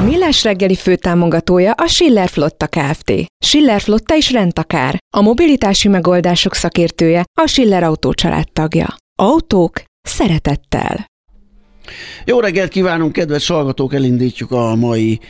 A Millás reggeli főtámogatója a Schiller Flotta Kft. Schiller Flotta is rendtakár. A mobilitási megoldások szakértője a Schiller Autó tagja. Autók szeretettel. Jó reggelt kívánunk, kedves hallgatók! Elindítjuk a mai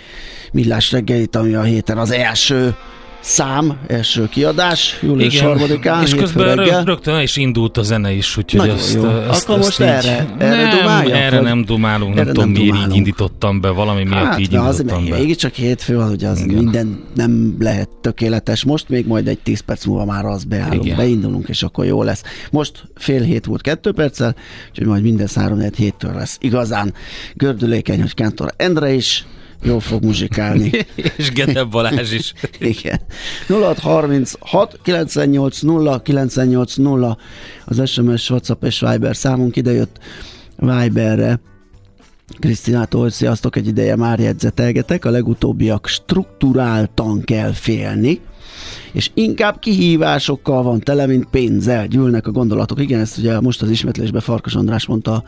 Millás reggelit, ami a héten az első szám, első kiadás, július Igen, harmadikán, és hétfő közben reggel. rög, rögtön is indult a zene is, úgyhogy Nagyon azt, jó. azt, Akkor azt most így, erre- erre nem, dumáljak, erre vagy? nem dumálunk, Erre nem tudom nem miért így dumálunk. indítottam be, valami miatt Hát, így az indítottam be. mégiscsak hétfő van, hogy az Igen. minden nem lehet tökéletes most, még majd egy 10 perc múlva már az beállunk, Igen. beindulunk, és akkor jó lesz. Most fél hét volt kettő perccel, úgyhogy majd minden három héttől lesz igazán gördülékeny, hogy Kántor Endre is jól fog muzsikálni. és Gede Balázs is. Igen. 0636 98 0 98 0 az SMS, WhatsApp és Viber számunk idejött Viberre. Krisztinától, sziasztok, egy ideje már jegyzetelgetek, a legutóbbiak strukturáltan kell félni, és inkább kihívásokkal van tele, mint pénzzel gyűlnek a gondolatok. Igen, ezt ugye most az ismétlésben Farkas András mondta a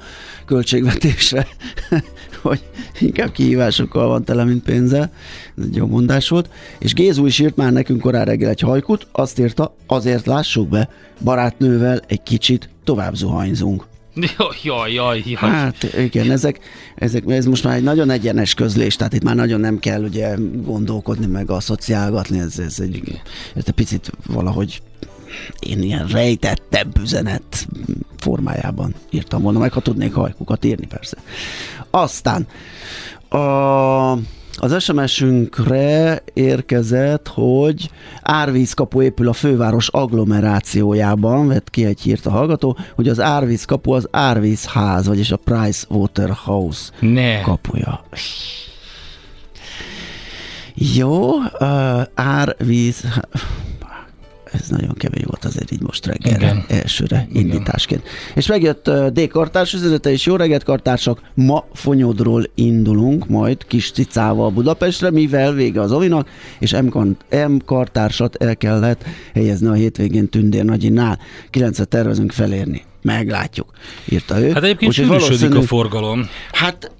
költségvetésre, hogy inkább kihívásokkal van tele, mint pénzzel. Ez egy jó mondás volt. És Gézu is írt már nekünk korán reggel egy hajkut, azt írta, azért lássuk be, barátnővel egy kicsit tovább zuhanyzunk. Jaj, jaj, jaj, jaj. Hát igen, ezek, ezek, ez most már egy nagyon egyenes közlés, tehát itt már nagyon nem kell ugye gondolkodni, meg a szociálgatni, ez, ez egy, ez egy picit valahogy én ilyen rejtettebb üzenet formájában írtam volna, meg ha tudnék hajkukat írni persze. Aztán a, az SMS-ünkre érkezett, hogy árvízkapu épül a főváros agglomerációjában, vett ki egy hírt a hallgató, hogy az árvízkapu az árvízház, vagyis a Price Waterhouse Ne. kapuja. Jó, uh, árvíz... Ez nagyon kemény volt azért így most reggelre, Igen. elsőre Igen. indításként. És megjött D. Kartárs üzenete, és jó reggelt kartársak, ma Fonyodról indulunk, majd kis cicával Budapestre, mivel vége az Ovinak, és M. Kartársat el kellett helyezni a hétvégén Tündér Nagyinál. Kilencet tervezünk felérni. Meglátjuk, írta ő. Hát egyébként sűrűsödik a valószínű- forgalom. Hát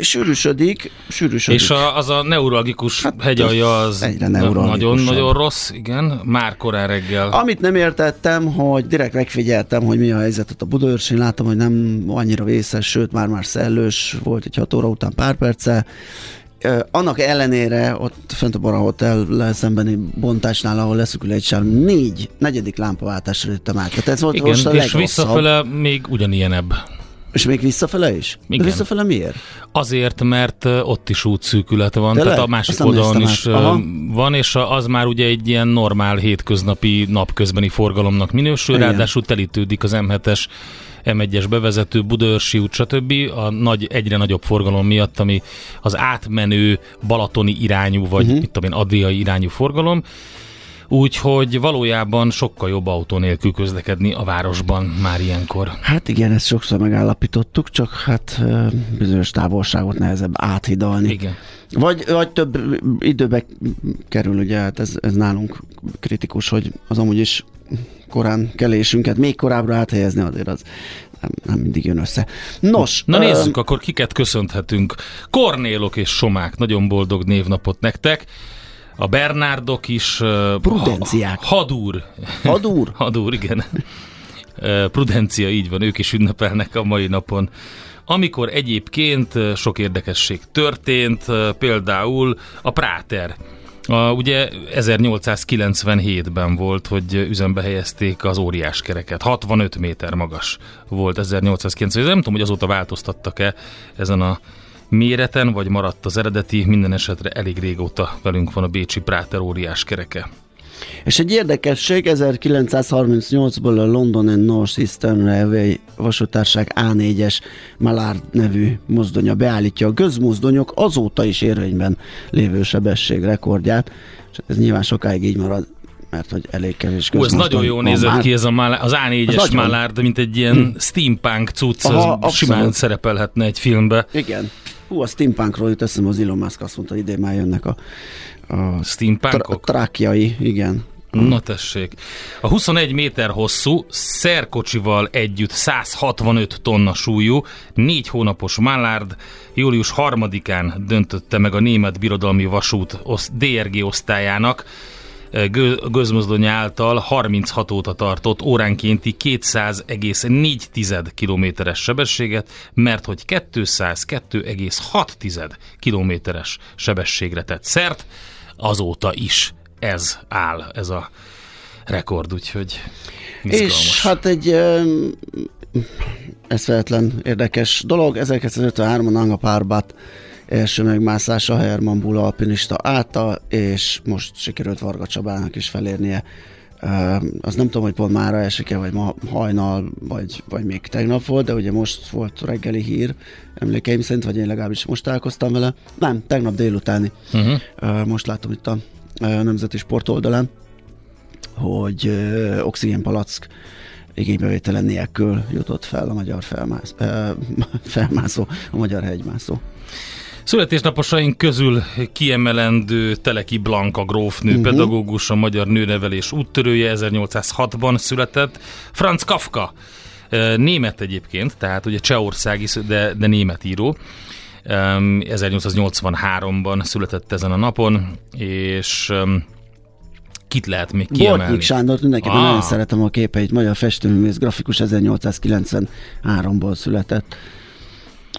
sűrűsödik, sűrűsödik. És a, az a neuralgikus Hát, hegyalja az egyre nagyon-nagyon rossz, igen, már korán reggel. Amit nem értettem, hogy direkt megfigyeltem, hogy mi a helyzet ott a Budaörsén, láttam, hogy nem annyira vészes, sőt már már szellős volt egy 6 óra után pár perccel. Ö, Annak ellenére ott fönt a Bara Hotel szembeni bontásnál, ahol leszükül egy sáv, négy, negyedik lámpaváltásra jöttem át. Tehát ez volt Igen, most a és legrosszabb. visszafele még ugyanilyenebb. És még visszafele is? Igen. Visszafele miért? Azért, mert ott is útszűkület van, Tényleg? tehát a másik Azt nem oldalon is Aha. van, és az már ugye egy ilyen normál hétköznapi napközbeni forgalomnak minősül, Igen. ráadásul telítődik az M7-es M1-es bevezető, Budaörsi út, stb. a nagy, egyre nagyobb forgalom miatt, ami az átmenő balatoni irányú, vagy uh-huh. mit tudom én, adriai irányú forgalom. Úgyhogy valójában sokkal jobb autó nélkül közlekedni a városban már ilyenkor. Hát igen, ezt sokszor megállapítottuk, csak hát bizonyos távolságot nehezebb áthidalni. Igen. Vagy, vagy több időbe kerül, ugye, hát ez, ez nálunk kritikus, hogy az amúgy is korán kelésünket még korábbra áthelyezni azért az nem, nem mindig jön össze. Nos, Na ö, nézzük, akkor kiket köszönhetünk. Kornélok és Somák, nagyon boldog névnapot nektek. A Bernárdok is. Prudenciák. Ha- Hadúr. Hadúr? Hadúr, igen. Prudencia, így van, ők is ünnepelnek a mai napon. Amikor egyébként sok érdekesség történt, például a Práter. A, ugye 1897-ben volt, hogy üzembe helyezték az óriás kereket. 65 méter magas volt 1890. Nem tudom, hogy azóta változtattak-e ezen a méreten, vagy maradt az eredeti, minden esetre elég régóta velünk van a Bécsi Práter óriás kereke. És egy érdekesség, 1938-ból a London and North Eastern Railway vasútárság A4-es Malard nevű mozdonya beállítja a gözmozdonyok azóta is érvényben lévő sebesség rekordját, és ez nyilván sokáig így marad, mert hogy elég kevés Ú, ez nagyon jól van nézett már. ki ez a Malá- az Az A4-es nagyon. Mallard, mint egy ilyen steampunk cucc, Aha, simán szerepelhetne egy filmbe. Igen. Hú, a steampunkról jut eszembe, az Elon Musk azt mondta, idén már jönnek a, a Steampunkok? tra- trákjai, igen. Na tessék. A 21 méter hosszú, szerkocsival együtt 165 tonna súlyú, négy hónapos Mallard július 3-án döntötte meg a Német Birodalmi Vasút DRG osztályának gőzmozdonya által 36 óta tartott óránkénti 200,4 kilométeres sebességet, mert hogy 202,6 kilométeres sebességre tett szert, azóta is ez áll, ez a rekord, úgyhogy izgalmas. És hát egy um, eszveletlen érdekes dolog, 1953-ban Anga Parbat első megmászása Herman Bula alpinista által, és most sikerült Varga Csabának is felérnie. Um, az nem tudom, hogy pont mára esik-e, vagy ma hajnal, vagy, vagy még tegnap volt, de ugye most volt reggeli hír, emlékeim szerint, vagy én legalábbis most találkoztam vele. Nem, tegnap délutáni. Uh-huh. Uh, most látom itt a uh, Nemzeti Sport oldalán, hogy uh, oxigénpalack igénybevétele nélkül jutott fel a magyar felmász, uh, felmászó, a magyar hegymászó. Születésnaposaink közül kiemelendő Teleki Blanka grófnő, uh-huh. pedagógus, a magyar nőnevelés úttörője, 1806-ban született. Franz Kafka, eh, német egyébként, tehát ugye Csehországi, de, de német író. Em, 1883-ban született ezen a napon, és em, kit lehet még kiemelni? Bortnyik Sándor, mindenképpen Ah. nagyon szeretem a képeit, magyar festőművész, grafikus 1893-ból született.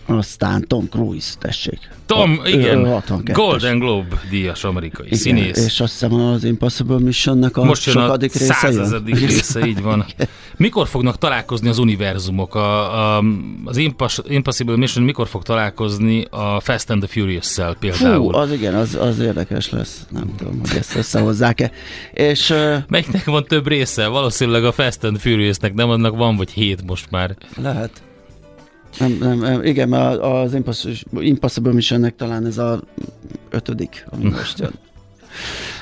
Aztán Tom Cruise, tessék. Tom, Ő- igen, ő 62-es. Golden Globe díjas amerikai Igen, színész. És azt hiszem az Impossible Missionnek a Most a sokadik része századik része, így van. Mikor fognak találkozni az univerzumok? A, a, az Impas- Impossible Mission mikor fog találkozni a Fast and the Furious-szel például? Fú, az igen, az, az érdekes lesz. Nem tudom, hogy ezt összehozzák-e. És uh, Melyiknek van több része? Valószínűleg a Fast and Furious-nek, nem annak van, vagy hét most már. lehet. Nem, nem, igen, mert az Impossible, Missionnek talán ez a ötödik, ami most jön.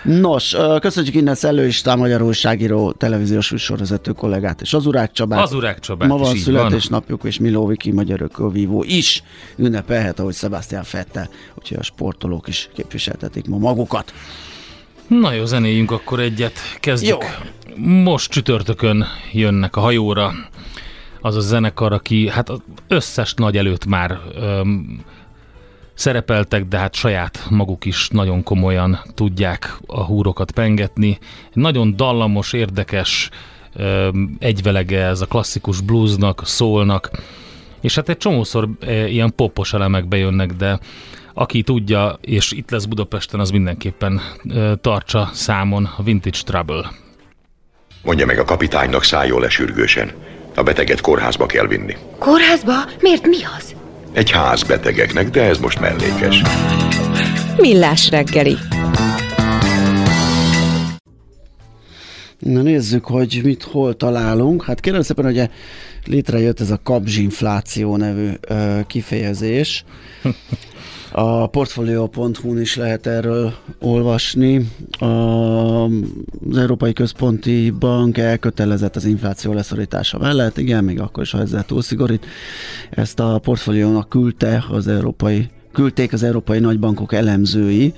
Nos, köszönjük innen Szellő István, magyar újságíró, televíziós műsorvezető kollégát, és az Urák Csabát. Az Urák Csabát Ma van születésnapjuk, és Miló Viki, magyar ökölvívó is ünnepelhet, ahogy Sebastian Fettel, úgyhogy a sportolók is képviseltetik ma magukat. Na jó, zenéljünk akkor egyet. Kezdjük. Jó. Most csütörtökön jönnek a hajóra az a zenekar, aki hát az összes nagy előtt már öm, szerepeltek, de hát saját maguk is nagyon komolyan tudják a húrokat pengetni. Nagyon dallamos, érdekes öm, egyvelege ez a klasszikus bluesnak, szólnak, és hát egy csomószor e, ilyen popos elemek bejönnek, de aki tudja, és itt lesz Budapesten, az mindenképpen e, tartsa számon a Vintage Trouble. Mondja meg a kapitánynak szálljon le sürgősen. A beteget kórházba kell vinni. Kórházba? Miért mi az? Egy ház betegeknek, de ez most mellékes. Millás reggeli. Na nézzük, hogy mit hol találunk. Hát kérem szépen, hogy létrejött ez a kapzsinfláció nevű ö, kifejezés. A portfolio.hu-n is lehet erről olvasni. Az Európai Központi Bank elkötelezett az infláció leszorítása mellett, igen, még akkor is, ha ezzel túl szigorít. Ezt a portfóliónak küldte az Európai küldték az európai nagybankok elemzői,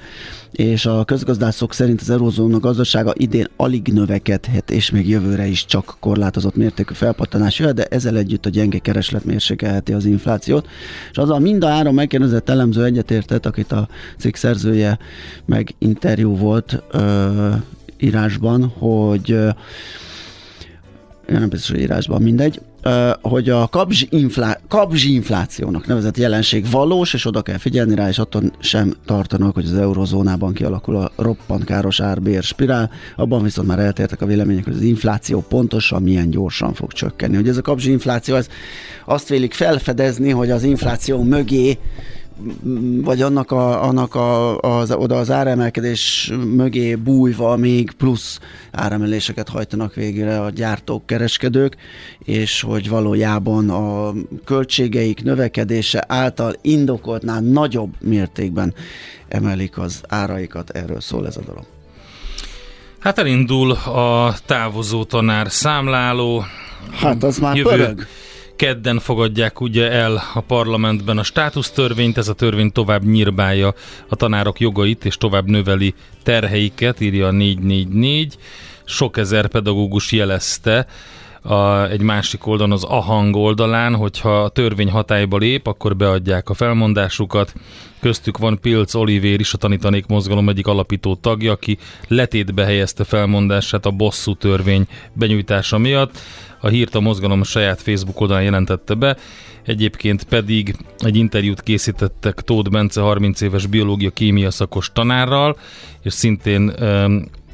és a közgazdászok szerint az eurózóna gazdasága idén alig növekedhet, és még jövőre is csak korlátozott mértékű felpattanás jöhet, de ezzel együtt a gyenge kereslet mérsékelheti az inflációt. És azzal mind a három megkérdezett elemző egyetértett, akit a cikk szerzője meg interjú volt ö, írásban, hogy ö, nem biztos, hogy írásban mindegy, hogy a kabzsi, inflá, kabzsi inflációnak nevezett jelenség valós, és oda kell figyelni rá, és attól sem tartanak, hogy az eurozónában kialakul a roppant káros árbér spirál. Abban viszont már eltértek a vélemények, hogy az infláció pontosan milyen gyorsan fog csökkenni. Hogy ez a kabzsi infláció, ez azt vélik felfedezni, hogy az infláció mögé vagy annak, a, annak a, az, oda az áremelkedés mögé bújva még plusz áremeléseket hajtanak végre a gyártók, kereskedők, és hogy valójában a költségeik növekedése által indokoltnál nagyobb mértékben emelik az áraikat. Erről szól ez a dolog. Hát elindul a távozó tanár számláló. Hát az már Jövő, pörög kedden fogadják ugye el a parlamentben a státusztörvényt, ez a törvény tovább nyírbálja a tanárok jogait és tovább növeli terheiket, írja a 444. Sok ezer pedagógus jelezte, a, egy másik oldalon, az AHANG oldalán, hogyha a törvény hatályba lép, akkor beadják a felmondásukat. Köztük van Pilc Olivér is, a Tanítanék Mozgalom egyik alapító tagja, aki letétbe helyezte felmondását a bosszú törvény benyújtása miatt. A hírt a mozgalom a saját Facebook oldalán jelentette be, egyébként pedig egy interjút készítettek Tóth Bence 30 éves biológia-kémia szakos tanárral, és szintén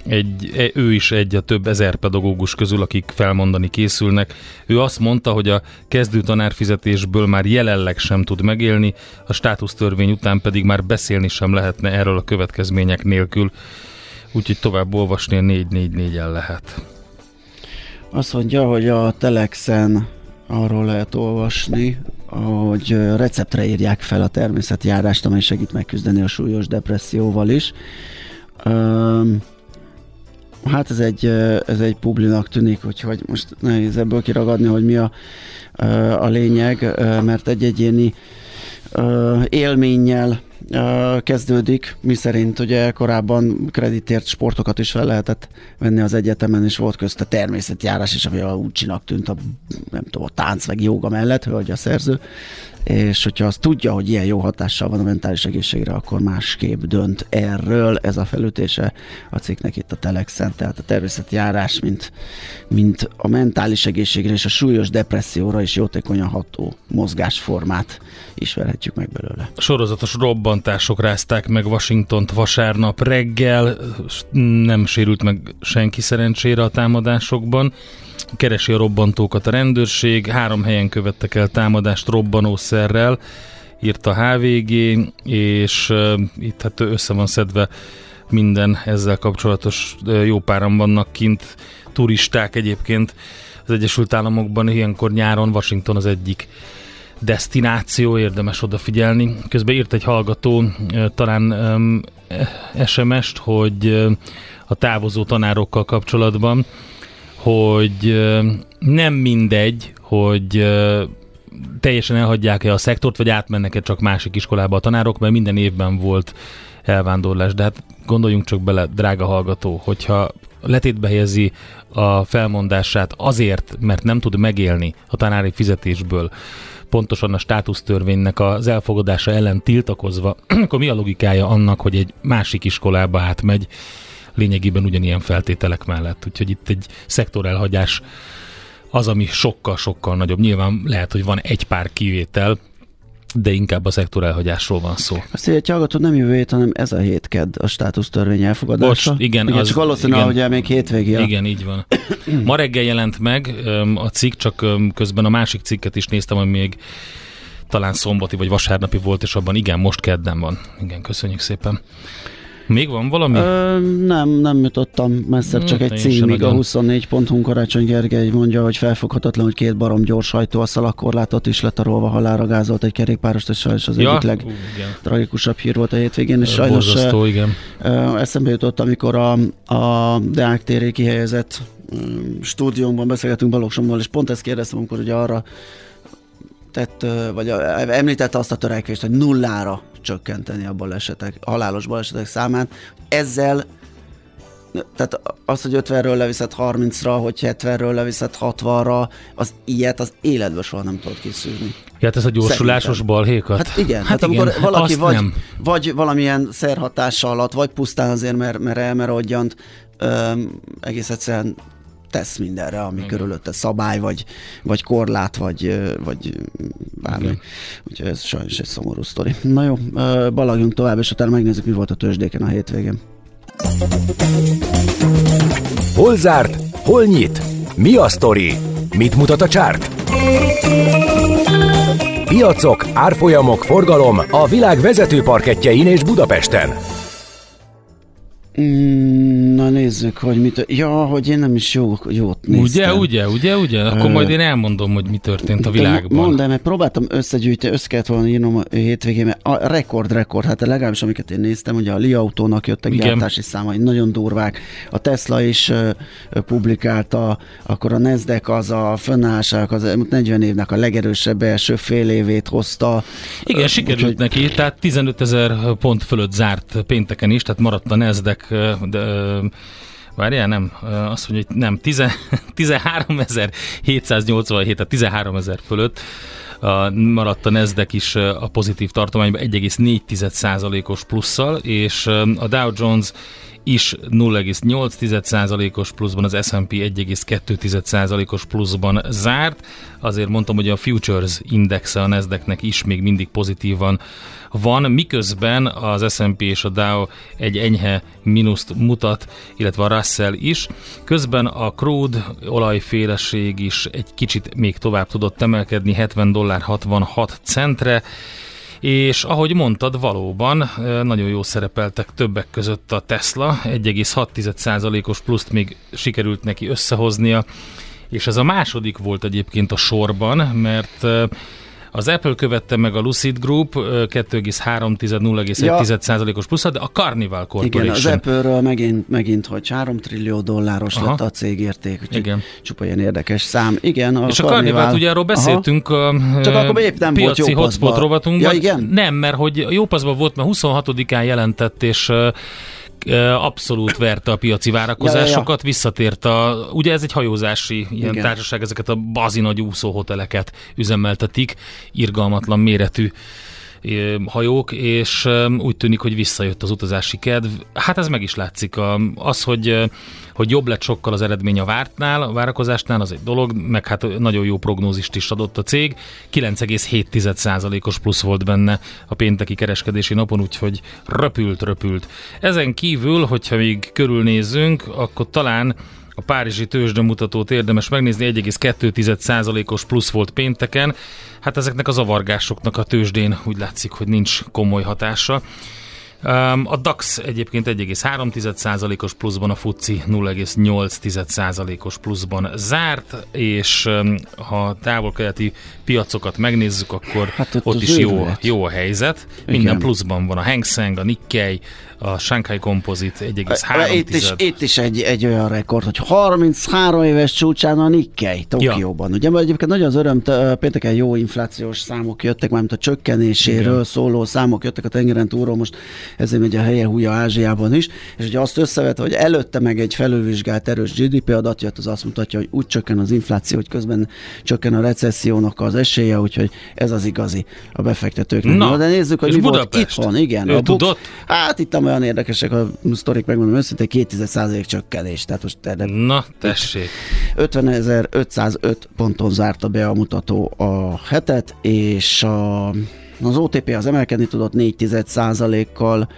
egy, e, ő is egy a több ezer pedagógus közül, akik felmondani készülnek. Ő azt mondta, hogy a kezdő tanárfizetésből már jelenleg sem tud megélni, a státusztörvény után pedig már beszélni sem lehetne erről a következmények nélkül. Úgyhogy tovább olvasni a 444-en lehet. Azt mondja, hogy a Telexen arról lehet olvasni, hogy receptre írják fel a természetjárást, amely segít megküzdeni a súlyos depresszióval is. Hát ez egy, ez egy publinak tűnik, úgyhogy most nehéz ebből kiragadni, hogy mi a, a lényeg, mert egy egyéni élménnyel kezdődik, mi szerint ugye korábban kreditért sportokat is fel lehetett venni az egyetemen, és volt közte természetjárás is, ami úgy csinak tűnt a, nem tudom, a tánc meg joga mellett, hogy a szerző, és hogyha azt tudja, hogy ilyen jó hatással van a mentális egészségre, akkor másképp dönt erről. Ez a felütése a cikknek itt a Telexen, tehát a természeti járás, mint, mint a mentális egészségre és a súlyos depresszióra is jótékonyan ható mozgásformát ismerhetjük meg belőle. Sorozatos robbantások rázták meg Washingtont vasárnap reggel, nem sérült meg senki szerencsére a támadásokban keresi a robbantókat a rendőrség, három helyen követtek el támadást robbanószerrel, írt a HVG, és uh, itt hát össze van szedve minden ezzel kapcsolatos uh, jó páran vannak kint, turisták egyébként az Egyesült Államokban, ilyenkor nyáron Washington az egyik destináció, érdemes odafigyelni. Közben írt egy hallgató uh, talán um, SMS-t, hogy uh, a távozó tanárokkal kapcsolatban, hogy nem mindegy, hogy teljesen elhagyják-e a szektort, vagy átmennek-e csak másik iskolába a tanárok, mert minden évben volt elvándorlás. De hát gondoljunk csak bele, drága hallgató, hogyha letétbe helyezi a felmondását azért, mert nem tud megélni a tanári fizetésből, pontosan a státusztörvénynek az elfogadása ellen tiltakozva, akkor mi a logikája annak, hogy egy másik iskolába átmegy, lényegében ugyanilyen feltételek mellett. Úgyhogy itt egy szektorelhagyás az, ami sokkal-sokkal nagyobb. Nyilván lehet, hogy van egy pár kivétel, de inkább a szektor elhagyásról van szó. Azt egy hallgatod, nem jövő hét, hanem ez a hét kedd a státusztörvény elfogadása. Most, igen, igen az, csak valószínűleg, hogy még hétvégi. Igen, így van. Ma reggel jelent meg a cikk, csak közben a másik cikket is néztem, ami még talán szombati vagy vasárnapi volt, és abban igen, most kedden van. Igen, köszönjük szépen. Még van valami? Ö, nem, nem jutottam messzebb, csak egy címig. A nagyon. 24 pontunk Karácsony Gergely mondja, hogy felfoghatatlan, hogy két barom gyors hajtó a szalakorlátot is letarolva halára gázolt egy kerékpárost, és sajnos az ja, egyik legtragikusabb hír volt a hétvégén, és sajnos Borzasztó, igen. Ö, Eszembe jutott, amikor a, a Deák téré kihelyezett ö, stúdiónkban beszélgetünk Balogh és pont ezt kérdeztem, amikor ugye arra tett, vagy említette azt a törekvést, hogy nullára csökkenteni a balesetek, halálos balesetek számát. Ezzel tehát az, hogy 50-ről leviszed 30-ra, hogy 70-ről leviszed 60-ra, az ilyet az életből soha nem tudod kiszűrni. Ja, hát ez a gyorsulásos Szerintem. balhékat? Hát igen, hát, hát amikor valaki azt vagy, nem. vagy valamilyen szerhatása alatt, vagy pusztán azért, mert, mert elmerodjant, öm, egész egyszerűen tesz mindenre, ami Igen. körülötte szabály, vagy, vagy korlát, vagy, vagy bármi. Igen. Úgyhogy ez sajnos egy szomorú sztori. Na jó, balagjunk tovább, és utána megnézzük, mi volt a tőzsdéken a hétvégén. Hol zárt? Hol nyit? Mi a sztori? Mit mutat a csárt? Piacok, árfolyamok, forgalom a világ vezető parketjein és Budapesten. Na nézzük, hogy mit... Ja, hogy én nem is jó, jót néztem. Ugye, ugye, ugye, ugye? Akkor Ö, majd én elmondom, hogy mi történt a De világban. Mondd el, mert próbáltam összegyűjteni, össze kellett volna írnom a hétvégén, mert a rekord, rekord, hát legalábbis amiket én néztem, ugye a Li autónak jöttek Igen. gyártási számai, nagyon durvák, a Tesla is ö, ö, publikálta, akkor a Nasdaq az a fönnállásák az elmúlt 40 évnek a legerősebb első fél évét hozta. Igen, Ö, sikerült úgyhogy- neki, tehát 15 ezer pont fölött zárt pénteken is, tehát maradt a Nasdaq, de, várjál, nem, azt mondja, hogy nem, 10 13.787, tehát 13 ezer fölött a, maradt a Nasdaq is a pozitív tartományban 1,4%-os plusszal, és a Dow Jones is 0,8%-os pluszban, az S&P 1,2%-os pluszban zárt. Azért mondtam, hogy a Futures indexe a Nasdaqnek is még mindig pozitívan van, miközben az S&P és a Dow egy enyhe mínuszt mutat, illetve a Russell is. Közben a crude olajféleség is egy kicsit még tovább tudott emelkedni, 70 dollár 66 centre, és ahogy mondtad, valóban nagyon jó szerepeltek többek között a Tesla, 1,6%-os pluszt még sikerült neki összehoznia, és ez a második volt egyébként a sorban, mert az Apple követte meg a Lucid Group ö, 2,3-0,1%-os pluszat, de a Carnival Corporation. Igen, az Apple-ről megint, megint, hogy 3 trillió dolláros Aha. lett a cégérték, úgyhogy Igen. csupa ilyen érdekes szám. Igen, a És a Carnival, ugye arról beszéltünk a Csak akkor épp nem volt piaci jó hotspot rovatunkban. Ja, igen? Nem, mert hogy jó paszban volt, mert 26-án jelentett, és abszolút verte a piaci várakozásokat, visszatért a, ugye ez egy hajózási ilyen Igen. Társaság, ezeket a bazi nagy úszóhoteleket üzemeltetik, irgalmatlan méretű hajók, és úgy tűnik, hogy visszajött az utazási kedv. Hát ez meg is látszik. Az, hogy, hogy jobb lett sokkal az eredmény a vártnál, a várakozásnál, az egy dolog, meg hát nagyon jó prognózist is adott a cég. 9,7%-os plusz volt benne a pénteki kereskedési napon, úgyhogy röpült, röpült. Ezen kívül, hogyha még körülnézzünk, akkor talán a párizsi tőzsdemutatót érdemes megnézni, 1,2%-os plusz volt pénteken. Hát ezeknek a zavargásoknak a tőzsdén úgy látszik, hogy nincs komoly hatása. A DAX egyébként 1,3%-os pluszban, a FUCI 0,8%-os pluszban zárt, és ha távol-keleti piacokat megnézzük, akkor Hát ott ott, is jó, őrület. jó a helyzet. Minden Igen. pluszban van a Hang Seng, a Nikkei, a Shanghai Composite 1,3%. Itt is, itt is egy, egy olyan rekord, hogy 33 éves csúcsán a Nikkei Tokióban. Ja. Ugye mert egyébként nagyon az öröm, pénteken jó inflációs számok jöttek, mármint a csökkenéséről Igen. szóló számok jöttek a tengeren túlról, most ezért megy a helye húja Ázsiában is, és ugye azt összevetve, hogy előtte meg egy felülvizsgált erős GDP adat jött, az azt mutatja, hogy úgy csökken az infláció, hogy közben csökken a recessziónak az esélye, úgyhogy ez az igazi a befektetőknek. Na, Na de nézzük, hogy mi volt Budapest? itthon. Igen, Ő a tudott? Hát itt olyan érdekesek a sztorik, megmondom őszintén, 200% csökkenés. Tehát most erre Na, tessék. 50.505 ponton zárta be a mutató a hetet, és a, az OTP az emelkedni tudott 4 kal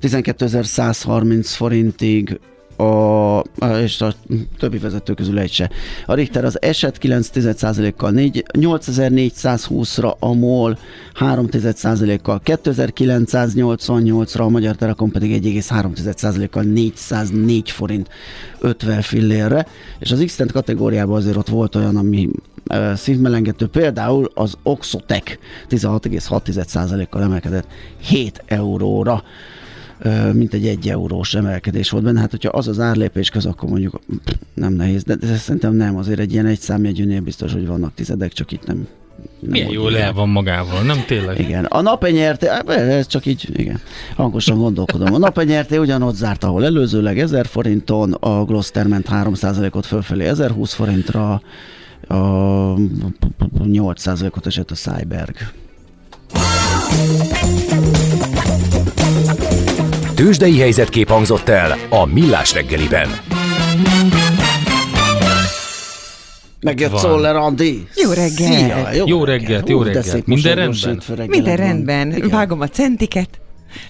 12.130 forintig, a, és a többi vezető közül egy se. A Richter az eset 9,1%-kal 4, 8420-ra, a MOL 3,1%-kal 2988-ra, a Magyar Telekom pedig 1,3%-kal 404 forint 50 fillérre, és az x kategóriában azért ott volt olyan, ami e, szívmelengető, például az Oxotec 16,6%-kal emelkedett 7 euróra mint egy egy eurós emelkedés volt benne. Hát, hogyha az az árlépés köz, akkor mondjuk nem nehéz, de, de szerintem nem, azért egy ilyen egy számjegyűnél biztos, hogy vannak tizedek, csak itt nem nem Milyen jól el van magával, nem tényleg? Igen. A napenyerté, ez csak így, igen, hangosan gondolkodom. A napenyerté ugyanott zárt, ahol előzőleg 1000 forinton, a Gloster ment 3%-ot fölfelé 1020 forintra, a 8%-ot esett a Cyberg. Tőzsdei helyzetkép hangzott el a Millás reggeliben. Megjött Szoller Andi. Jó reggelt. Szia, jó, jó reggelt, jó reggelt. Minden rendben? Minden rendben. Igen. Vágom a centiket.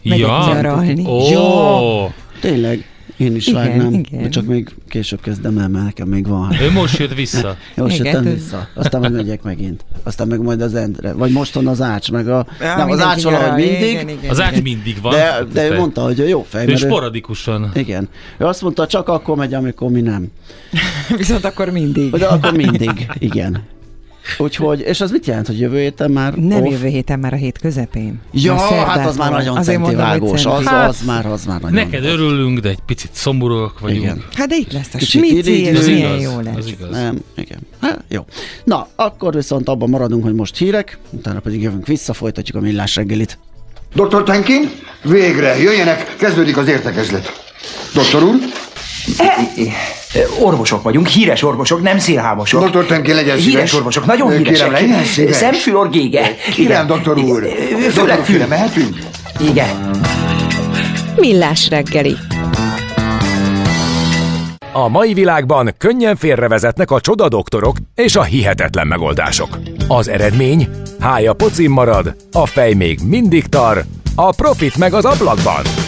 Megyek ja. nyaralni. Oh. Ja, tényleg. Én is igen, vágnám, igen. csak még később kezdem el, mert nekem még van. Ő most jött vissza. most jöttem vissza. Aztán meg megyek megint. Aztán meg majd az Endre. Vagy moston az Ács, meg a... Ja, nem, az Ács valahogy mindig. Igen, igen, az Ács mindig van. De, de ő mondta, hogy jó fej. Ő sporadikusan. Igen. Ő azt mondta, csak akkor megy, amikor mi nem. Viszont akkor mindig. De akkor mindig, igen. Úgyhogy, és az mit jelent, hogy jövő héten már Nem off? jövő héten, már a hét közepén. Ja, hát az már nagyon centivágós, az, hát, az, már, az már nagyon Neked örülünk, de egy picit szomorúak vagyunk. Igen. Hát de itt lesz a smici, és milyen jó lesz. Az igaz. Nem, igen. Hát, jó. Na, akkor viszont abban maradunk, hogy most hírek, utána pedig jövünk vissza, folytatjuk a millás reggelit. Dr. Tenkin, végre, jöjjenek, kezdődik az értekezlet. Doktor úr? Orvosok vagyunk, híres orvosok, nem szélhámosok. Doktor Temkin, legyen szíves. Híres orvosok, nagyon híresek. Kérem, legyen szíves. Szemfül, gége. Kérem, doktor úr. Főleg fülre mehetünk? Igen. Millás reggeli. A mai világban könnyen félrevezetnek a csoda doktorok és a hihetetlen megoldások. Az eredmény? Hája pocim marad, a fej még mindig tar, a profit meg az ablakban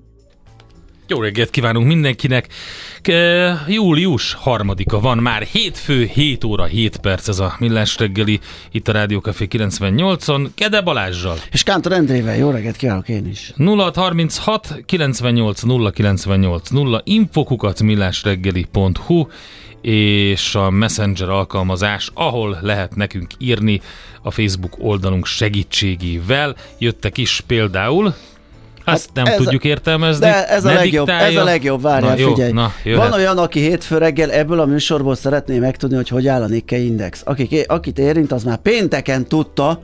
Jó reggelt kívánunk mindenkinek! Július harmadika van már, hétfő, 7 óra, 7 perc ez a Millás reggeli, itt a Rádió Café 98-on, Kede Balázsjal. És Kántor Endrével, jó reggelt kívánok én is. 0636 98 0 98 0 infokukat millásreggeli.hu és a Messenger alkalmazás, ahol lehet nekünk írni a Facebook oldalunk segítségével. Jöttek is például ezt hát nem tudjuk értelmezni. De ez a, legjobb, ez a legjobb, várjál, na, jó, figyelj. Na, Van olyan, aki hétfő reggel ebből a műsorból szeretné megtudni, hogy hogy áll a Nikkei Index. Akik, akit érint, az már pénteken tudta,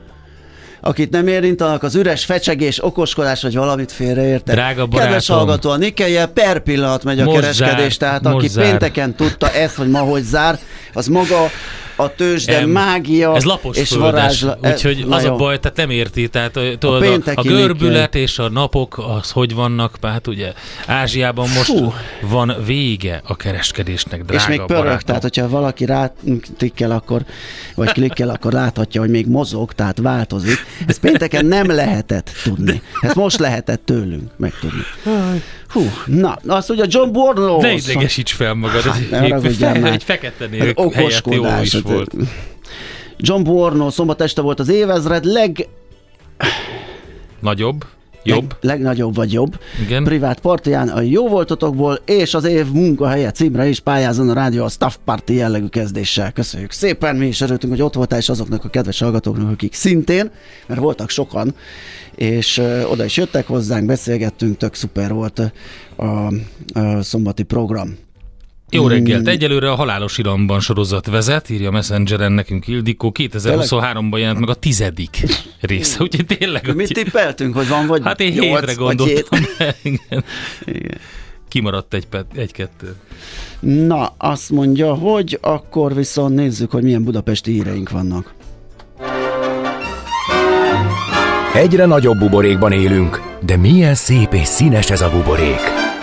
akit nem érint, annak az üres fecsegés, okoskodás, vagy valamit félreérte. Drága barátom. Kedves hallgató, a nikkei per pillanat megy a most kereskedés, zár, tehát aki zár. pénteken tudta ezt, hogy ma hogy zár, az maga a tőzsde em, mágia ez lapos és varázsla. Úgyhogy az jó. a baj, tehát nem érti, tehát tudod, a, a, a görbület és a napok, az hogy vannak, hát ugye Ázsiában most Hú. van vége a kereskedésnek, drága És még pörög, barátom. tehát hogyha valaki rá klikkel, akkor, vagy klikkel, akkor láthatja, hogy még mozog, tehát változik. Ezt pénteken nem lehetett tudni. Ezt most lehetett tőlünk megtudni. Hú, na, azt ugye John Borno... Ne idegesíts fel magad, hát, egy, fe, egy fekete nélkül helyett jó is hát, volt. John Borno szombat este volt az évezred leg... Nagyobb? Jobb. Leg, legnagyobb vagy jobb. Igen. Privát partiján a jó voltotokból és az év munkahelye címre is pályázon a rádió a Staff Party jellegű kezdéssel. Köszönjük szépen, mi is örültünk, hogy ott voltál, és azoknak a kedves hallgatóknak, akik szintén, mert voltak sokan, és ö, oda is jöttek hozzánk, beszélgettünk, tök szuper volt a, a szombati program. Jó reggelt! Egyelőre a Halálos Iramban sorozat vezet, írja Messengeren nekünk Ildikó. 2023-ban jelent meg a tizedik része, úgyhogy tényleg... Mit tippeltünk, hogy van vagy Hát én nyolc, hétre gondoltam. Igen. Igen. Kimaradt egy egy-kettő. Na, azt mondja, hogy akkor viszont nézzük, hogy milyen budapesti híreink vannak. Egyre nagyobb buborékban élünk, de milyen szép és színes ez a buborék.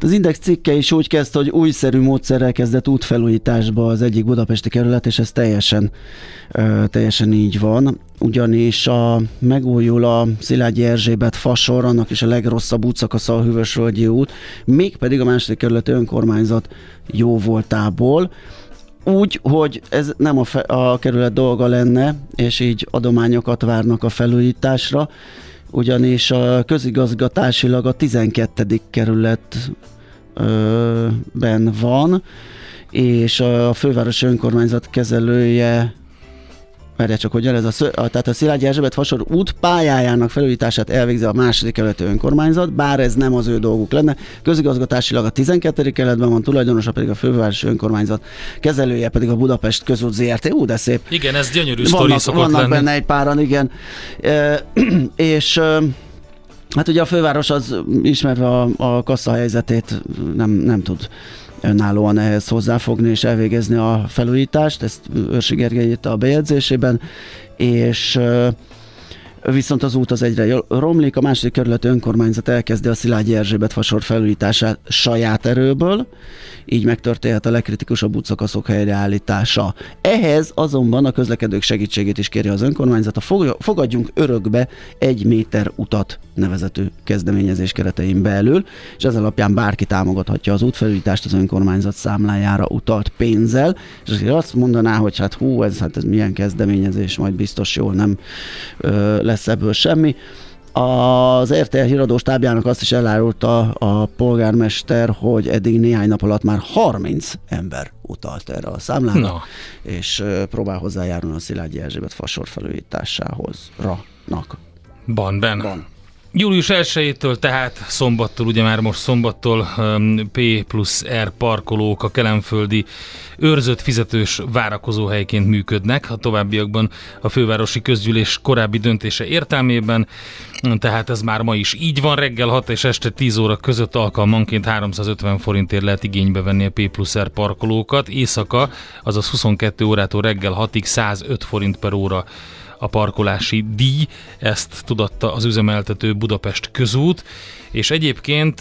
Az Index cikke is úgy kezd, hogy újszerű módszerrel kezdett útfelújításba az egyik budapesti kerület, és ez teljesen, teljesen így van. Ugyanis a, megújul a Szilágyi Erzsébet fasor, annak is a legrosszabb útszakasza a Hűvösvölgyi út, mégpedig a második kerületi önkormányzat jó voltából úgy, hogy ez nem a, fe, a kerület dolga lenne, és így adományokat várnak a felújításra, ugyanis a közigazgatásilag a 12. kerületben van, és a fővárosi önkormányzat kezelője Várjál csak, hogy ez a, a, tehát a Szilágyi Erzsébet Fasor út pályájának felújítását elvégzi a második kerületi önkormányzat, bár ez nem az ő dolguk lenne. Közigazgatásilag a 12. kerületben van, tulajdonosa pedig a fővárosi önkormányzat, kezelője pedig a Budapest közút ZRT. Ú, de szép. Igen, ez gyönyörű sztori Vannak, szokott vannak lenni. benne egy páran, igen. E, és e, hát ugye a főváros az ismerve a, a kassa helyzetét nem, nem tud önállóan ehhez hozzáfogni és elvégezni a felújítást, ezt Őrsi Gergely a bejegyzésében, és viszont az út az egyre romlik, a második kerület önkormányzat elkezdi a Szilágyi Erzsébet fasor felújítását saját erőből, így megtörténhet a legkritikusabb útszakaszok helyreállítása. Ehhez azonban a közlekedők segítségét is kéri az önkormányzat, a Fog- Fogadjunk örökbe egy méter utat nevezetű kezdeményezés keretein belül, és ez alapján bárki támogathatja az útfelújítást az önkormányzat számlájára utalt pénzzel, és azért azt mondaná, hogy hát hú, ez, hát ez milyen kezdeményezés, majd biztos jól nem ö, lesz ebből semmi. Az RTL híradó stábjának azt is elárulta a polgármester, hogy eddig néhány nap alatt már 30 ember utalt erre a számlára, Na. és próbál hozzájárulni a Szilágyi Erzsébet fasor felújításához. Ra-nak. Van, ben. Van. Július 1-től, tehát szombattól, ugye már most szombattól um, P plusz R parkolók a kelemföldi őrzött fizetős várakozóhelyként működnek. A továbbiakban a fővárosi közgyűlés korábbi döntése értelmében, tehát ez már ma is így van. Reggel 6 és este 10 óra között alkalmanként 350 forintért lehet igénybe venni a P plusz R parkolókat. Éjszaka, azaz 22 órától reggel 6-ig 105 forint per óra a parkolási díj, ezt tudatta az üzemeltető Budapest közút, és egyébként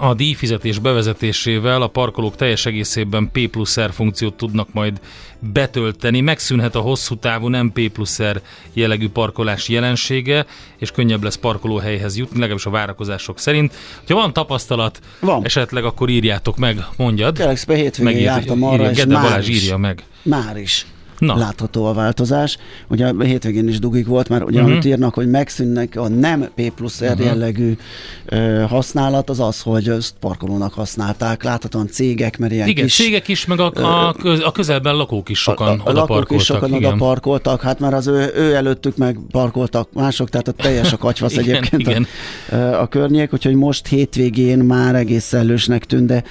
a díjfizetés bevezetésével a parkolók teljes egészében P plusz R funkciót tudnak majd betölteni, megszűnhet a hosszú távú nem P plusz R jellegű parkolás jelensége, és könnyebb lesz parkolóhelyhez jutni, legalábbis a várakozások szerint. Ha van tapasztalat, Van. esetleg akkor írjátok meg, mondjad. Kérlek, hétvégén jártam arra, írja, és Gede már Balázs is. írja meg. Már is. Na. Látható a változás. Ugye a hétvégén is dugik volt, mert ugye Mhm. amit írnak, hogy megszűnnek a nem P plusz R jellegű ö, használat, az az, hogy ezt parkolónak használták. Láthatóan cégek, mert ilyen Igen, kis... cégek is, meg a, a, a közelben lakók is sokan a, a, oda a lakók is sokan igen. oda parkoltak, hát már az ő, ő előttük meg parkoltak mások, tehát a teljes a katyvasz Igen, egyébként igen. A, a környék, úgyhogy most hétvégén már egész szellősnek tűnt, de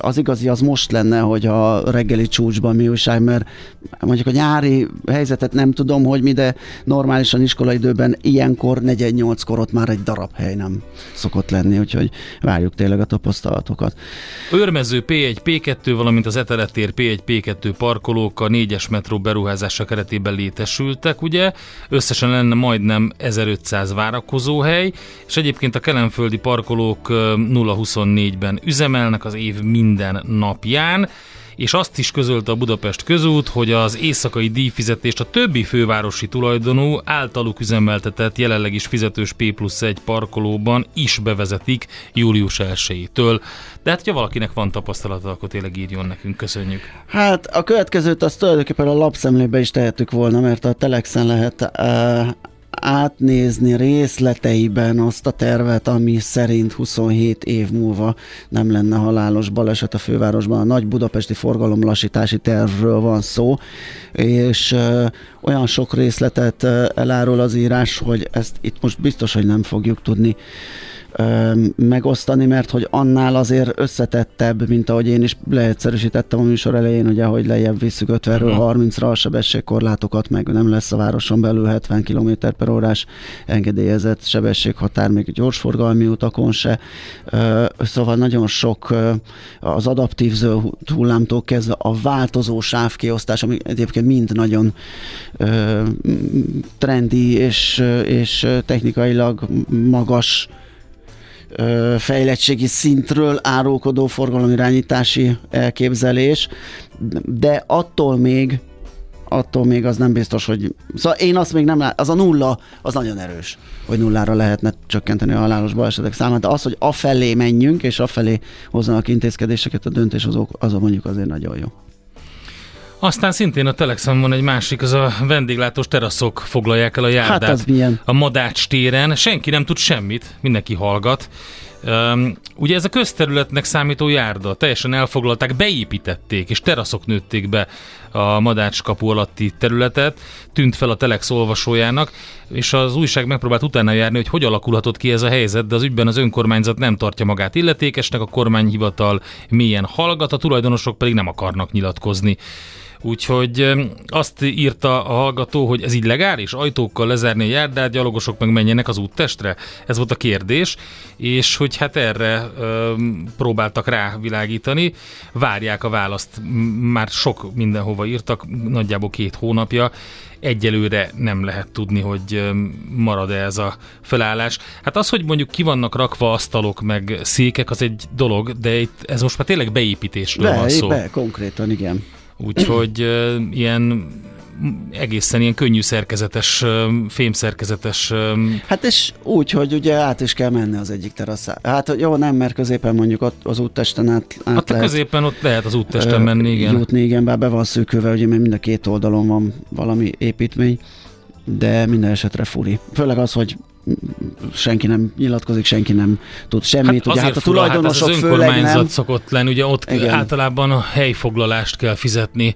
az igazi az most lenne, hogy a reggeli csúcsban mi újság, mert mondjuk a nyári helyzetet nem tudom, hogy mi, de normálisan iskolaidőben ilyenkor 48-kor ott már egy darab hely nem szokott lenni, úgyhogy várjuk tényleg a tapasztalatokat. Őrmező P1, P2, valamint az Eteletér P1, P2 parkolók a 4-es metró beruházása keretében létesültek, ugye? Összesen lenne majdnem 1500 várakozóhely, és egyébként a kelemföldi parkolók ö, 0-24-ben üzemelnek az év minden napján, és azt is közölte a Budapest közút, hogy az éjszakai díjfizetést a többi fővárosi tulajdonú általuk üzemeltetett jelenleg is fizetős P plusz egy parkolóban is bevezetik július 1-től. De hát, ha valakinek van tapasztalata, akkor tényleg írjon nekünk, köszönjük. Hát a következőt azt tulajdonképpen a lapszemlébe is tehetük volna, mert a Telexen lehet uh, átnézni részleteiben azt a tervet, ami szerint 27 év múlva nem lenne halálos baleset a fővárosban. A nagy budapesti forgalomlassítási tervről van szó, és ö, olyan sok részletet ö, elárul az írás, hogy ezt itt most biztos, hogy nem fogjuk tudni megosztani, mert hogy annál azért összetettebb, mint ahogy én is leegyszerűsítettem a műsor elején, ugye, hogy lejjebb visszük 50-ről 30-ra a sebességkorlátokat, meg nem lesz a városon belül 70 km per órás engedélyezett sebességhatár, még gyorsforgalmi utakon se. Szóval nagyon sok az adaptív zöld hullámtól kezdve a változó sávkiosztás, ami egyébként mind nagyon trendi és, és technikailag magas fejlettségi szintről árulkodó forgalomirányítási elképzelés, de attól még attól még az nem biztos, hogy... Szóval én azt még nem lát, az a nulla, az nagyon erős, hogy nullára lehetne csökkenteni a halálos balesetek számát, de az, hogy afelé menjünk, és afelé hozzanak intézkedéseket, a döntés azok, azok mondjuk azért nagyon jó. Aztán szintén a Telexen van egy másik, az a vendéglátós teraszok foglalják el a járdát. Hát az milyen? A Madács téren. Senki nem tud semmit, mindenki hallgat. Um, ugye ez a közterületnek számító járda, teljesen elfoglalták, beépítették, és teraszok nőtték be a Madács kapu alatti területet, tűnt fel a Telex olvasójának, és az újság megpróbált utána járni, hogy hogy alakulhatott ki ez a helyzet, de az ügyben az önkormányzat nem tartja magát illetékesnek, a kormányhivatal mélyen hallgat, a tulajdonosok pedig nem akarnak nyilatkozni. Úgyhogy azt írta a hallgató, hogy ez így legális, ajtókkal lezárni a járdát, gyalogosok meg menjenek az úttestre? Ez volt a kérdés, és hogy hát erre ö, próbáltak rávilágítani, várják a választ, már sok mindenhova írtak, nagyjából két hónapja, egyelőre nem lehet tudni, hogy marad-e ez a felállás. Hát az, hogy mondjuk ki vannak rakva asztalok meg székek, az egy dolog, de itt ez most már tényleg beépítésről be, van szó. Be, konkrétan, igen. Úgyhogy ilyen egészen ilyen könnyű szerkezetes, fémszerkezetes. Hát és úgy, hogy ugye át is kell menni az egyik teraszá. Hát jó, nem, mert középen mondjuk ott az úttesten át, át hát lehet, középen ott lehet az úttesten menni, igen. Jutni, igen, bár be van szűkülve, ugye mert mind a két oldalon van valami építmény, de minden esetre furi. Főleg az, hogy senki nem nyilatkozik, senki nem tud semmit. Hát ugye hát a tulajdonosok hát az önkormányzat nem. szokott lenni, ugye ott Igen. általában a helyfoglalást kell fizetni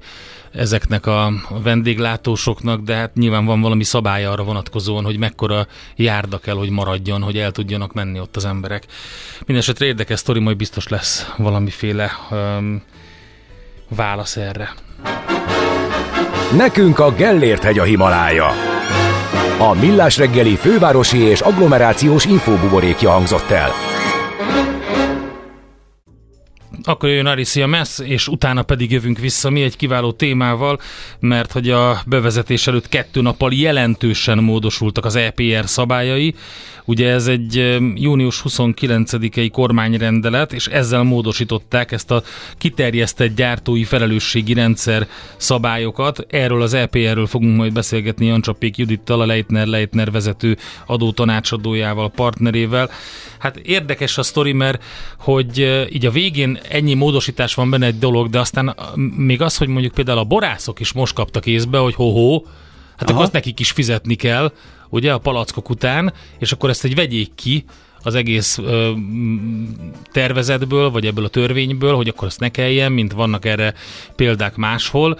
ezeknek a vendéglátósoknak, de hát nyilván van valami szabály arra vonatkozóan, hogy mekkora járda kell, hogy maradjon, hogy el tudjanak menni ott az emberek. Mindenesetre érdekes sztori, majd biztos lesz valamiféle um, válasz erre. Nekünk a Gellért hegy a Himalája. A Millás reggeli fővárosi és agglomerációs infóbuborékja hangzott el. Akkor jön Arisia Mess, és utána pedig jövünk vissza mi egy kiváló témával, mert hogy a bevezetés előtt kettő nappal jelentősen módosultak az EPR szabályai, Ugye ez egy június 29-i kormányrendelet, és ezzel módosították ezt a kiterjesztett gyártói felelősségi rendszer szabályokat. Erről az EPR-ről fogunk majd beszélgetni Jancsapék Judittal, a Leitner Leitner vezető adótanácsadójával, partnerével. Hát érdekes a sztori, mert hogy így a végén ennyi módosítás van benne egy dolog, de aztán még az, hogy mondjuk például a borászok is most kaptak észbe, hogy ho-ho, hát Aha. akkor azt nekik is fizetni kell, ugye, a palackok után, és akkor ezt egy vegyék ki az egész ö, tervezetből, vagy ebből a törvényből, hogy akkor ezt ne kelljen, mint vannak erre példák máshol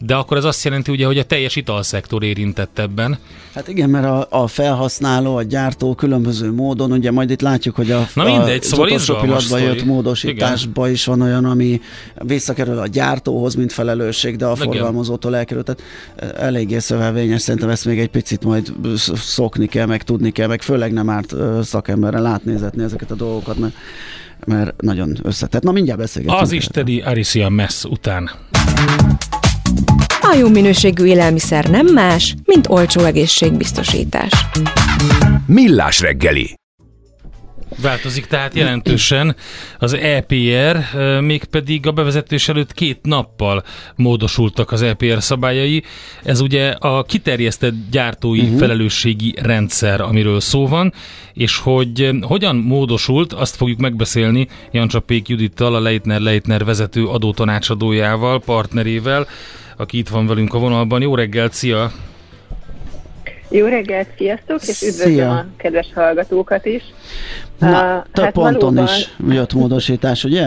de akkor ez azt jelenti ugye, hogy a teljes italszektor érintett ebben. Hát igen, mert a, a felhasználó, a gyártó különböző módon, ugye majd itt látjuk, hogy a, Na mindegy, a, szóval az pillanatban jött módosításba igen. is van olyan, ami visszakerül a gyártóhoz, mint felelősség, de a igen. forgalmazótól elkerül. Tehát e, eléggé szövevényes, szerintem ezt még egy picit majd szokni kell, meg tudni kell, meg főleg nem árt szakemberre látnézetni ezeket a dolgokat, mert mert nagyon összetett. Na mindjárt beszélgetünk. Az isteni Arisia Mess után. A jó minőségű élelmiszer nem más, mint olcsó egészségbiztosítás. Millás reggeli Változik tehát jelentősen az EPR, mégpedig a bevezetés előtt két nappal módosultak az EPR szabályai. Ez ugye a kiterjesztett gyártói uh-huh. felelősségi rendszer, amiről szó van, és hogy hogyan módosult, azt fogjuk megbeszélni Jancsapék Judittal, a Leitner Leitner vezető adótanácsadójával, partnerével, aki itt van velünk a vonalban. Jó reggelt, szia! Jó reggelt, sziasztok, és üdvözlöm Szia. a kedves hallgatókat is. Na, uh, több hát ponton valóban... is jött módosítás, ugye?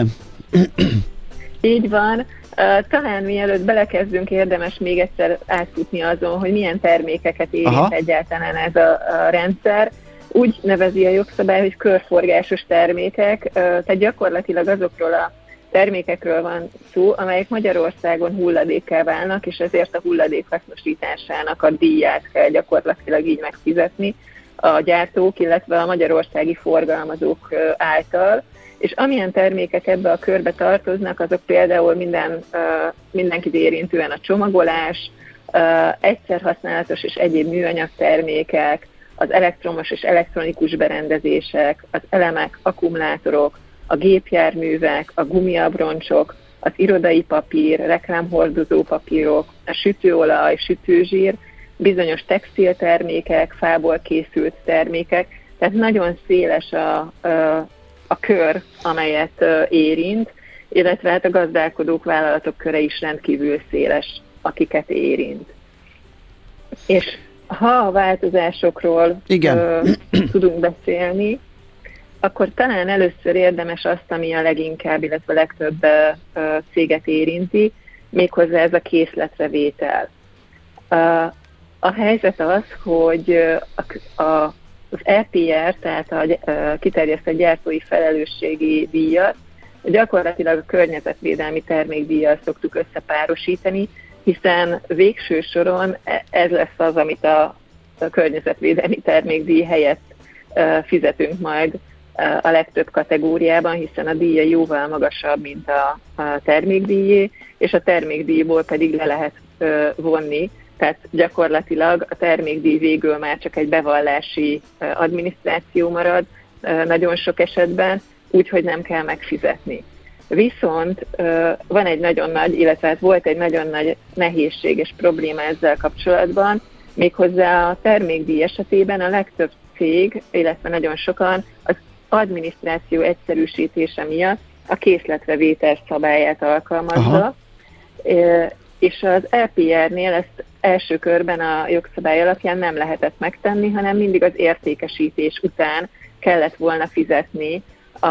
Így van. Uh, talán mielőtt belekezdünk, érdemes még egyszer átfutni azon, hogy milyen termékeket érint Aha. egyáltalán ez a, a rendszer. Úgy nevezi a jogszabály, hogy körforgásos termékek, uh, tehát gyakorlatilag azokról a termékekről van szó, amelyek Magyarországon hulladékkel válnak, és ezért a hulladék hasznosításának a díját kell gyakorlatilag így megfizetni a gyártók, illetve a magyarországi forgalmazók által. És amilyen termékek ebbe a körbe tartoznak, azok például minden, mindenkit érintően a csomagolás, egyszer használatos és egyéb műanyag termékek, az elektromos és elektronikus berendezések, az elemek, akkumulátorok, a gépjárművek, a gumiabroncsok, az irodai papír, reklámhordozó papírok, a sütőolaj, sütőzsír, bizonyos textiltermékek, fából készült termékek, tehát nagyon széles a, a, a kör, amelyet érint, illetve hát a gazdálkodók, vállalatok köre is rendkívül széles, akiket érint. És ha a változásokról Igen. Ö, tudunk beszélni, akkor talán először érdemes azt, ami a leginkább, illetve a legtöbb céget érinti, méghozzá ez a készletrevétel. A helyzet az, hogy a, az EPR, tehát a kiterjesztett gyártói felelősségi díjat, gyakorlatilag a környezetvédelmi termékdíjjal szoktuk összepárosítani, hiszen végső soron e, ez lesz az, amit a, a környezetvédelmi termékdíj helyett fizetünk majd a legtöbb kategóriában, hiszen a díja jóval magasabb, mint a, a termékdíjé, és a termékdíjból pedig le lehet vonni, tehát gyakorlatilag a termékdíj végül már csak egy bevallási adminisztráció marad nagyon sok esetben, úgyhogy nem kell megfizetni. Viszont van egy nagyon nagy, illetve hát volt egy nagyon nagy nehézség és probléma ezzel kapcsolatban, méghozzá a termékdíj esetében a legtöbb cég, illetve nagyon sokan az adminisztráció egyszerűsítése miatt a készletrevétel szabályát alkalmazza, Aha. és az LPR-nél ezt első körben a jogszabály alapján nem lehetett megtenni, hanem mindig az értékesítés után kellett volna fizetni a,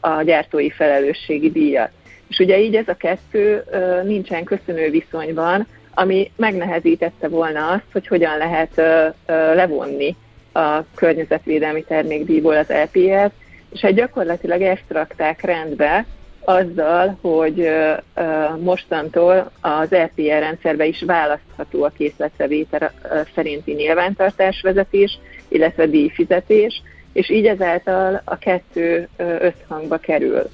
a gyártói felelősségi díjat. És ugye így ez a kettő nincsen köszönő viszonyban, ami megnehezítette volna azt, hogy hogyan lehet levonni a környezetvédelmi termékdíjból az EPS, és hát gyakorlatilag ezt rakták rendbe azzal, hogy mostantól az EPR rendszerbe is választható a készletrevétel szerinti nyilvántartásvezetés, illetve díjfizetés, és így ezáltal a kettő összhangba kerül.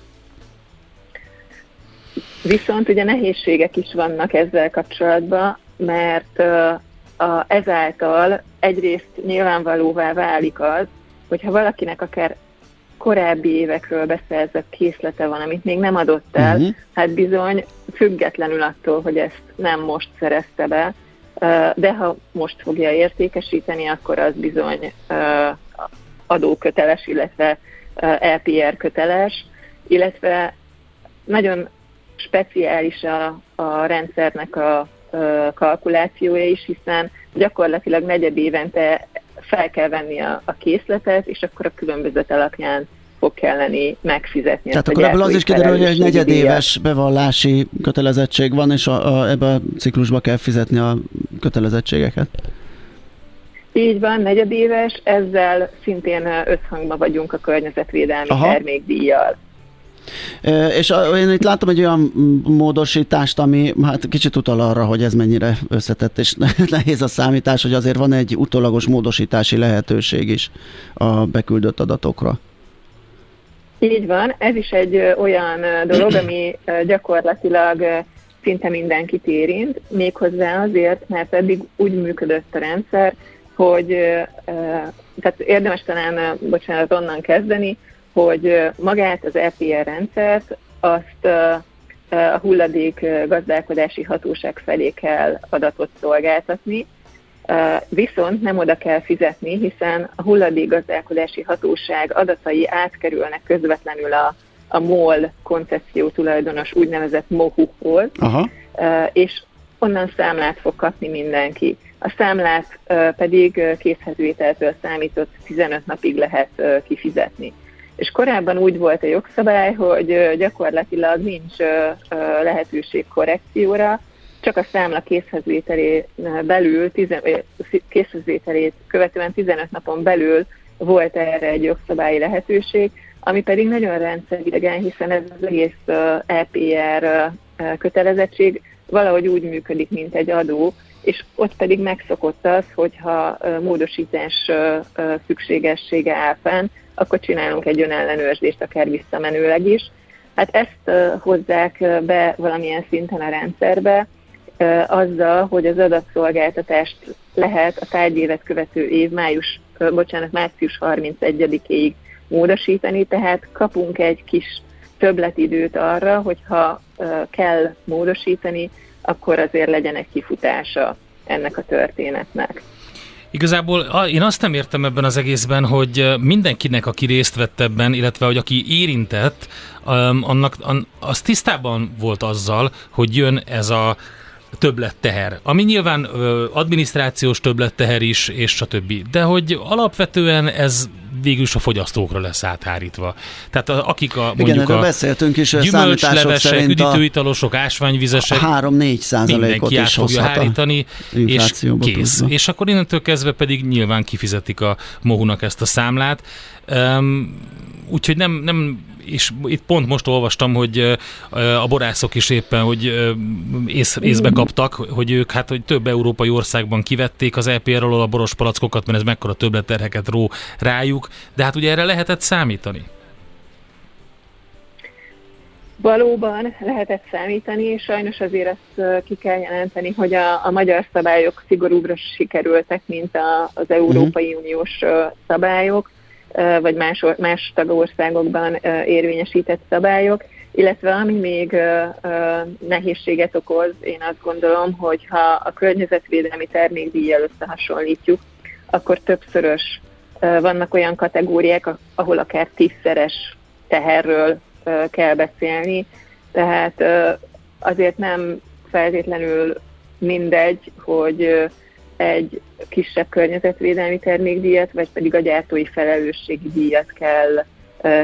Viszont ugye nehézségek is vannak ezzel kapcsolatban, mert a, ezáltal egyrészt nyilvánvalóvá válik az, hogyha valakinek akár korábbi évekről beszerzett készlete van, amit még nem adott el, uh-huh. hát bizony függetlenül attól, hogy ezt nem most szerezte be, de ha most fogja értékesíteni, akkor az bizony adóköteles, illetve LPR köteles, illetve nagyon speciális a, a rendszernek a kalkulációja is, hiszen gyakorlatilag negyed évente fel kell venni a, a készletet, és akkor a különbözet alapján fog kelleni megfizetni. Tehát akkor ebből az is kiderül, hogy egy negyedéves bevallási kötelezettség van, és a, a, ebbe a ciklusba kell fizetni a kötelezettségeket. Így van, negyedéves, ezzel szintén összhangban vagyunk a környezetvédelmi Aha. termékdíjjal. És én itt láttam egy olyan módosítást, ami hát kicsit utal arra, hogy ez mennyire összetett és nehéz a számítás, hogy azért van egy utolagos módosítási lehetőség is a beküldött adatokra. Így van, ez is egy olyan dolog, ami gyakorlatilag szinte mindenkit érint, méghozzá azért, mert eddig úgy működött a rendszer, hogy tehát érdemes talán, bocsánat, onnan kezdeni, hogy magát az EPR rendszert azt a hulladék gazdálkodási hatóság felé kell adatot szolgáltatni, viszont nem oda kell fizetni, hiszen a hulladék gazdálkodási hatóság adatai átkerülnek közvetlenül a, a MOL koncesszió tulajdonos úgynevezett MOHU-hoz, és onnan számlát fog kapni mindenki. A számlát pedig készhetőételtől számított 15 napig lehet kifizetni. És korábban úgy volt a jogszabály, hogy gyakorlatilag nincs lehetőség korrekcióra, csak a számla készhezvételé belül, készhezvételét követően 15 napon belül volt erre egy jogszabályi lehetőség, ami pedig nagyon rendszeridegen, hiszen ez az egész EPR kötelezettség valahogy úgy működik, mint egy adó, és ott pedig megszokott az, hogyha módosítás szükségessége áll fenn, akkor csinálunk egy önellenőrzést, akár visszamenőleg is. Hát ezt hozzák be valamilyen szinten a rendszerbe, azzal, hogy az adatszolgáltatást lehet a tárgyévet követő év május, bocsánat, március 31-ig módosítani, tehát kapunk egy kis többletidőt arra, hogyha kell módosítani, akkor azért legyen egy kifutása ennek a történetnek. Igazából én azt nem értem ebben az egészben, hogy mindenkinek, aki részt vett ebben, illetve hogy aki érintett, annak az tisztában volt azzal, hogy jön ez a többletteher, ami nyilván ö, adminisztrációs többletteher is, és stb. De hogy alapvetően ez végül is a fogyasztókra lesz áthárítva. Tehát a, akik a, mondjuk Igen, a beszéltünk is, gyümölcslevesek, üdítőitalosok, ásványvizesek, 3-4 százalékot is fogja hárítani, és kész. Pluszba. És akkor innentől kezdve pedig nyilván kifizetik a Mohunak ezt a számlát. Um, úgyhogy nem, nem és itt pont most olvastam, hogy a borászok is éppen, hogy ész, észbe kaptak, hogy ők hát hogy több európai országban kivették az EPR-ről a boros palackokat, mert ez mekkora többletterheket ró rájuk, de hát ugye erre lehetett számítani. Valóban lehetett számítani, és sajnos azért azt ki kell jelenteni, hogy a, a magyar szabályok szigorúbbra sikerültek, mint a, az Európai uh-huh. Uniós szabályok vagy más, más tagországokban érvényesített szabályok, illetve ami még nehézséget okoz, én azt gondolom, hogy ha a környezetvédelmi termékdíjjal összehasonlítjuk, akkor többszörös vannak olyan kategóriák, ahol akár tízszeres teherről kell beszélni, tehát azért nem feltétlenül mindegy, hogy egy kisebb környezetvédelmi termékdíjat, vagy pedig a gyártói felelősségi díjat kell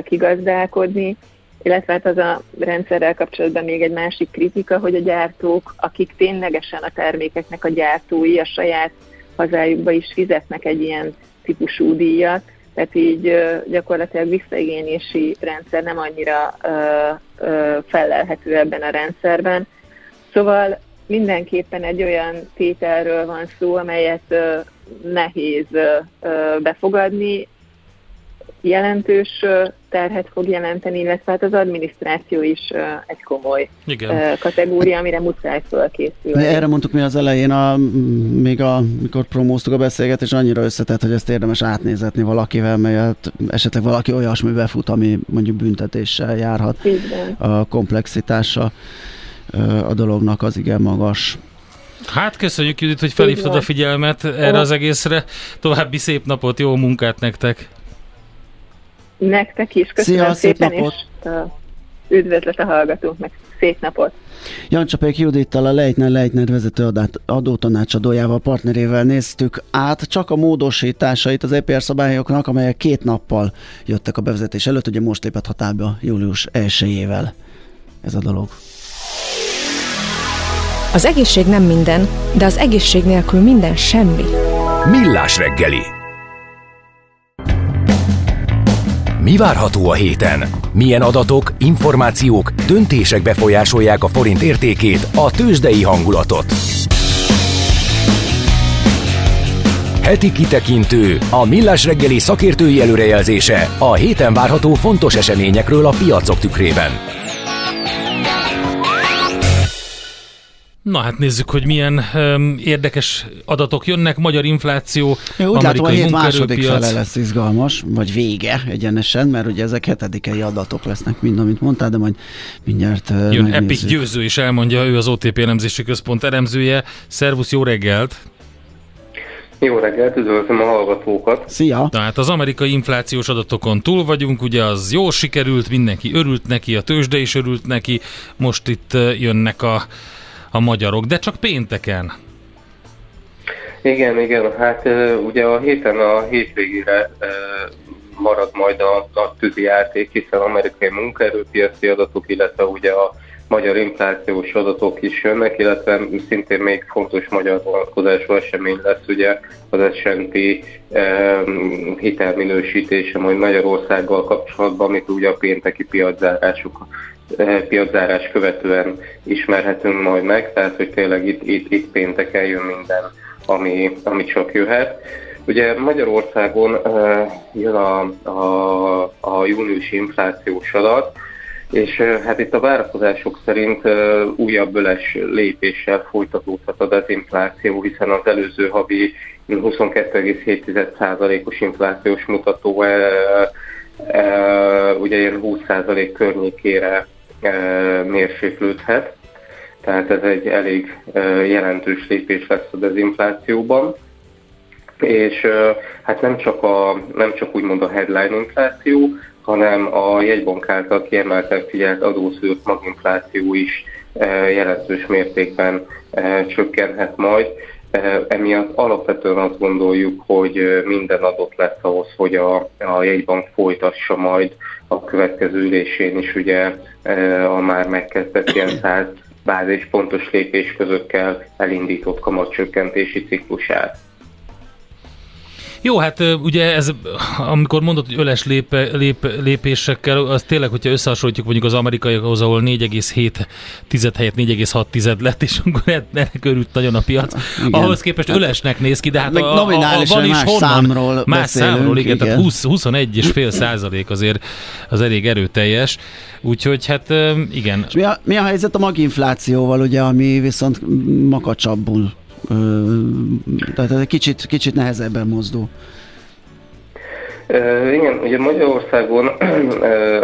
kigazdálkodni. Illetve hát az a rendszerrel kapcsolatban még egy másik kritika, hogy a gyártók, akik ténylegesen a termékeknek a gyártói a saját hazájukba is fizetnek egy ilyen típusú díjat, tehát így gyakorlatilag visszaigényési rendszer nem annyira felelhető ebben a rendszerben. Szóval mindenképpen egy olyan tételről van szó, amelyet nehéz befogadni, jelentős terhet fog jelenteni, illetve hát az adminisztráció is egy komoly Igen. kategória, amire muszáj fölkészülni. Erre mondtuk mi az elején, a, még a, mikor promóztuk a beszélgetést, annyira összetett, hogy ezt érdemes átnézetni valakivel, mert esetleg valaki olyasmi befut, ami mondjuk büntetéssel járhat. Igen. A komplexitása a dolognak az igen magas. Hát köszönjük Judit, hogy felhívtad a figyelmet erre az egészre. További szép napot, jó munkát nektek! Nektek is, köszönöm Szia, szép szépen, napot. és üdvözlet a hallgatóknak, szép napot! Jancsapék Judittal, a Leitner Leitner vezető adótanácsadójával, partnerével néztük át csak a módosításait az EPR szabályoknak, amelyek két nappal jöttek a bevezetés előtt, ugye most lépett hatályba július 1-ével ez a dolog. Az egészség nem minden, de az egészség nélkül minden semmi. Millás reggeli. Mi várható a héten? Milyen adatok, információk, döntések befolyásolják a forint értékét, a tőzsdei hangulatot? Heti kitekintő, a Millás reggeli szakértői előrejelzése a héten várható fontos eseményekről a piacok tükrében. Na hát nézzük, hogy milyen um, érdekes adatok jönnek. Magyar infláció, Én úgy látom, a hét második fele lesz izgalmas, vagy vége egyenesen, mert ugye ezek hetedikei adatok lesznek, mind amit mondtál, de majd mindjárt Jön megnézzük. Epic Győző is elmondja, ő az OTP elemzési központ elemzője. Szervusz, jó reggelt! Jó reggelt, üdvözlöm a hallgatókat! Szia! Na hát az amerikai inflációs adatokon túl vagyunk, ugye az jó sikerült, mindenki örült neki, a tőzsde is örült neki, most itt jönnek a a magyarok, de csak pénteken. Igen, igen, hát ugye a héten a hétvégére marad majd a nagy tűzi játék, hiszen amerikai munkaerőpiaci adatok, illetve ugye a magyar inflációs adatok is jönnek, illetve szintén még fontos magyar vonatkozású esemény lesz ugye az S&P eh, hitelminősítése majd Magyarországgal kapcsolatban, amit ugye a pénteki piaczárásuk Eh, piaczárás követően ismerhetünk majd meg, tehát hogy tényleg itt, itt, itt pénteken jön minden, ami, ami csak jöhet. Ugye Magyarországon uh, jön a, a, a júniusi inflációs adat, és uh, hát itt a várakozások szerint újabb öles lépéssel folytatódhat a dezinfláció, hiszen az előző havi 22,7%-os inflációs mutató ugye ilyen 20% környékére mérséklődhet, tehát ez egy elég jelentős lépés lesz a dezinflációban. És hát nem csak, a, nem csak úgymond a headline infláció, hanem a jegybank által kiemelten figyelt adószűrt maginfláció is jelentős mértékben csökkenhet majd. Emiatt alapvetően azt gondoljuk, hogy minden adott lesz ahhoz, hogy a, a jegybank folytassa majd a következő ülésén is ugye a már megkezdett ilyen 100 bázispontos lépésközökkel elindított kamatcsökkentési ciklusát. Jó, hát ugye ez, amikor mondod, hogy öles lép, lép, lépésekkel, az tényleg, hogyha összehasonlítjuk mondjuk az amerikaiakhoz, ahol 4,7 tized helyett 4,6 lett, és akkor ennek örült nagyon a piac. Igen. Ahhoz képest hát, ölesnek néz ki, de hát a, a, a, van is más honnan, számról más számról, igen, igen. tehát 20, 21,5 százalék azért az elég erőteljes. Úgyhogy hát igen. És mi a, mi a helyzet a maginflációval, ugye, ami viszont makacsabbul tehát ez egy kicsit, kicsit nehezebben mozdul. Igen, ugye Magyarországon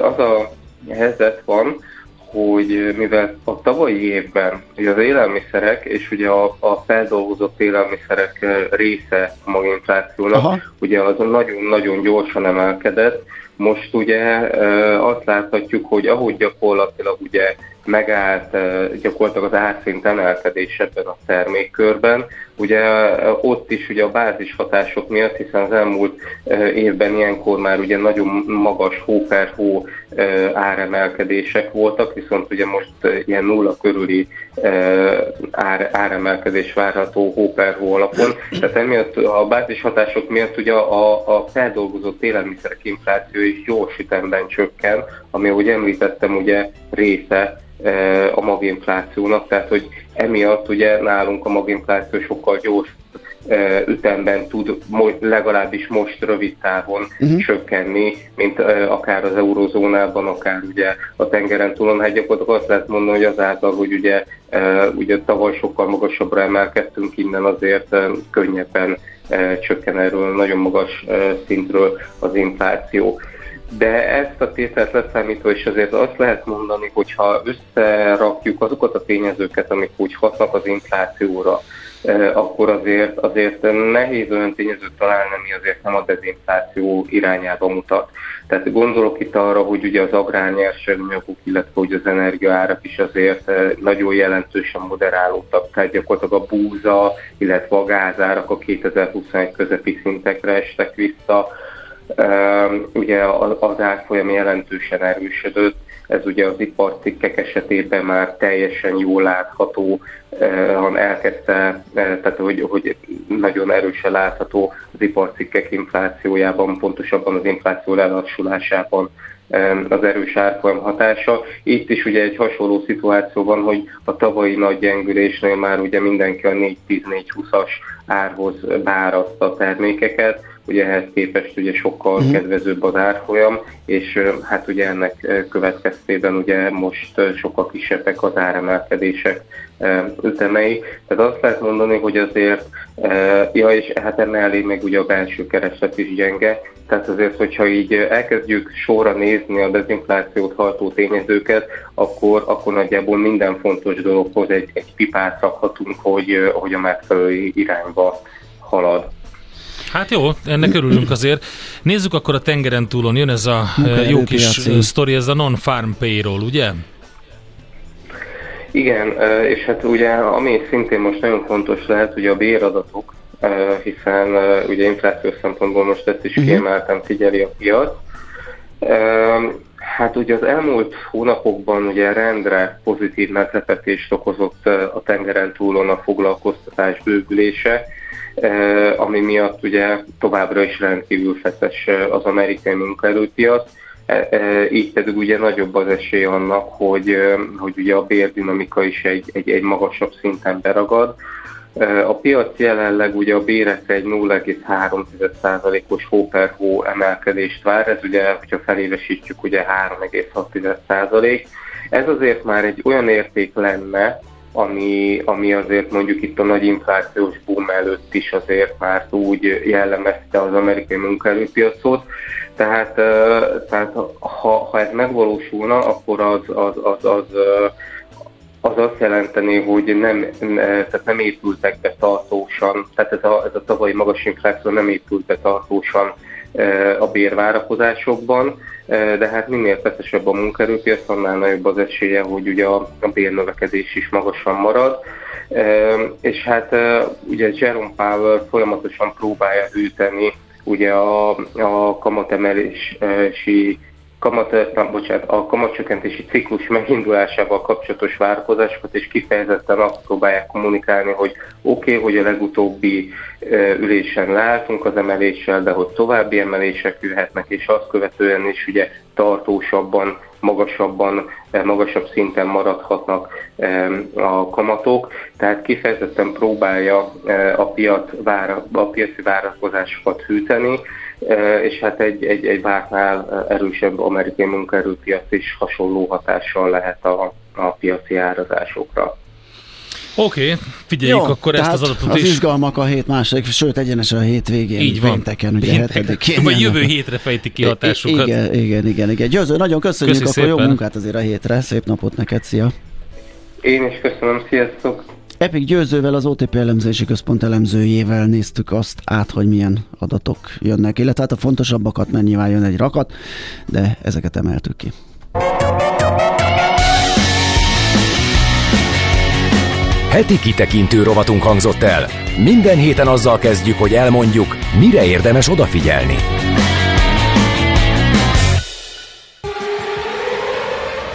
az a helyzet van, hogy mivel a tavalyi évben ugye az élelmiszerek és ugye a, a feldolgozott élelmiszerek része a maginflációnak, Aha. ugye az nagyon-nagyon gyorsan emelkedett, most ugye azt láthatjuk, hogy ahogy gyakorlatilag ugye megállt gyakorlatilag az árszint emelkedés ebben a termékkörben. Ugye ott is ugye a bázis hatások miatt, hiszen az elmúlt évben ilyenkor már ugye nagyon magas hó per hó áremelkedések voltak, viszont ugye most ilyen nulla körüli ár, áremelkedés várható hó per hó alapon. Tehát emiatt a bázis hatások miatt ugye a, a feldolgozott élelmiszerek infláció is gyors ütemben csökken, ami ahogy említettem ugye része a maginflációnak, tehát hogy emiatt ugye nálunk a maginfláció sokkal gyors ütemben tud legalábbis most rövid távon uh-huh. csökkenni, mint akár az eurozónában, akár ugye a tengeren túlon. Hát gyakorlatilag azt lehet mondani, hogy azáltal, hogy ugye, ugye tavaly sokkal magasabbra emelkedtünk innen, azért könnyebben csökken erről nagyon magas szintről az infláció de ezt a tételt leszámítva is azért azt lehet mondani, hogy ha összerakjuk azokat a tényezőket, amik úgy hatnak az inflációra, eh, akkor azért, azért nehéz olyan tényezőt találni, ami azért nem a dezinfláció irányába mutat. Tehát gondolok itt arra, hogy ugye az agrárnyersanyagok, illetve hogy az energiaárak is azért eh, nagyon jelentősen moderálódtak, tehát gyakorlatilag a búza, illetve a gázárak a 2021 közepi szintekre estek vissza, Ugye az árfolyam jelentősen erősödött, ez ugye az iparcikkek esetében már teljesen jól látható, hanem elkezdte, tehát hogy, hogy nagyon erősen látható az iparcikkek inflációjában, pontosabban az infláció lelassulásában az erős árfolyam hatása. Itt is ugye egy hasonló szituáció van, hogy a tavalyi nagy gyengülésnél már ugye mindenki a 4-10-4-20-as árhoz beárazta a termékeket, ugye ehhez képest ugye sokkal mm. kedvezőbb az árfolyam, és hát ugye ennek következtében ugye most sokkal kisebbek az áremelkedések ütemei. Tehát azt lehet mondani, hogy azért, ja és hát emellé meg ugye a belső kereslet is gyenge, tehát azért, hogyha így elkezdjük sorra nézni a dezinflációt hajtó tényezőket, akkor, akkor nagyjából minden fontos dologhoz egy, egy pipát rakhatunk, hogy, hogy a megfelelő irányba halad. Hát jó, ennek örülünk azért. Nézzük akkor a tengeren túlon, jön ez a jó kis sztori, ez a non-farm payroll, ugye? Igen, és hát ugye ami szintén most nagyon fontos lehet, ugye a béradatok, hiszen ugye infláció szempontból most ezt is mhm. kiemeltem, figyeli a piac. Hát ugye az elmúlt hónapokban ugye rendre pozitív meglepetést okozott a tengeren túlon a foglalkoztatás bővülése, ami miatt ugye továbbra is rendkívül feszes az amerikai munkaerőpiac. Így pedig ugye nagyobb az esély annak, hogy, hogy ugye a bérdinamika is egy, egy, egy magasabb szinten beragad. A piac jelenleg ugye a bérek egy 0,3%-os hó per hó emelkedést vár, ez ugye, hogyha felévesítjük, ugye 3,6%. Ez azért már egy olyan érték lenne, ami, ami azért mondjuk itt a nagy inflációs boom előtt is azért már úgy jellemezte az amerikai munkaerőpiacot. Tehát, tehát ha, ha ez megvalósulna, akkor az, az, az, az, az azt jelenteni, hogy nem, tehát nem épültek be tartósan, tehát ez a, ez a tavalyi magas infláció nem épült be tartósan a bérvárakozásokban, de hát minél feszesebb a munkerőpiac, annál nagyobb az esélye, hogy ugye a, bérnövekedés is magasan marad. És hát ugye Jerome Powell folyamatosan próbálja hűteni ugye a, a kamatemelési kamat, na, bocsánat, a kamatcsökkentési ciklus megindulásával kapcsolatos várakozásokat, és kifejezetten azt próbálják kommunikálni, hogy oké, okay, hogy a legutóbbi ülésen leálltunk az emeléssel, de hogy további emelések jöhetnek, és azt követően is ugye tartósabban, magasabban, magasabb szinten maradhatnak a kamatok, tehát kifejezetten próbálja a, piac a piaci várakozásokat hűteni, és hát egy, egy, egy vártnál erősebb amerikai munkaerőpiac is hasonló hatással lehet a, a piaci árazásokra. Oké, okay, figyeljük Jó, akkor ezt az adatot az is. Az izgalmak a hét második, sőt egyenesen a hétvégén. Így van. Pénteken, ugye hetedikén. Vagy jövő hétre fejtik ki hatásukat. Igen, igen, igen. igen. Győző, nagyon köszönjük, Köszi akkor szépen. jó munkát azért a hétre. Szép napot neked, szia! Én is köszönöm, sziasztok! Epic Győzővel, az OTP elemzési központ elemzőjével néztük azt át, hogy milyen adatok jönnek, illetve hát a fontosabbakat, mert nyilván jön egy rakat, de ezeket emeltük ki. Heti kitekintő rovatunk hangzott el. Minden héten azzal kezdjük, hogy elmondjuk, mire érdemes odafigyelni.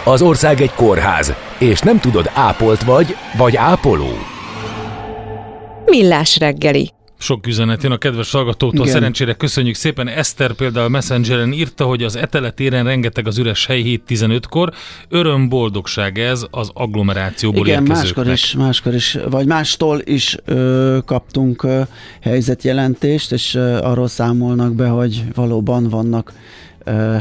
Az ország egy kórház, és nem tudod, ápolt vagy, vagy ápoló. Millás reggeli. Sok üzenet jön a kedves hallgatótól, Igen. szerencsére köszönjük szépen. Eszter például Messengeren írta, hogy az eteletéren rengeteg az üres hely 7-15-kor. Öröm, boldogság ez az agglomerációból Igen, máskor is, máskor is, vagy mástól is ö, kaptunk ö, helyzetjelentést, és ö, arról számolnak be, hogy valóban vannak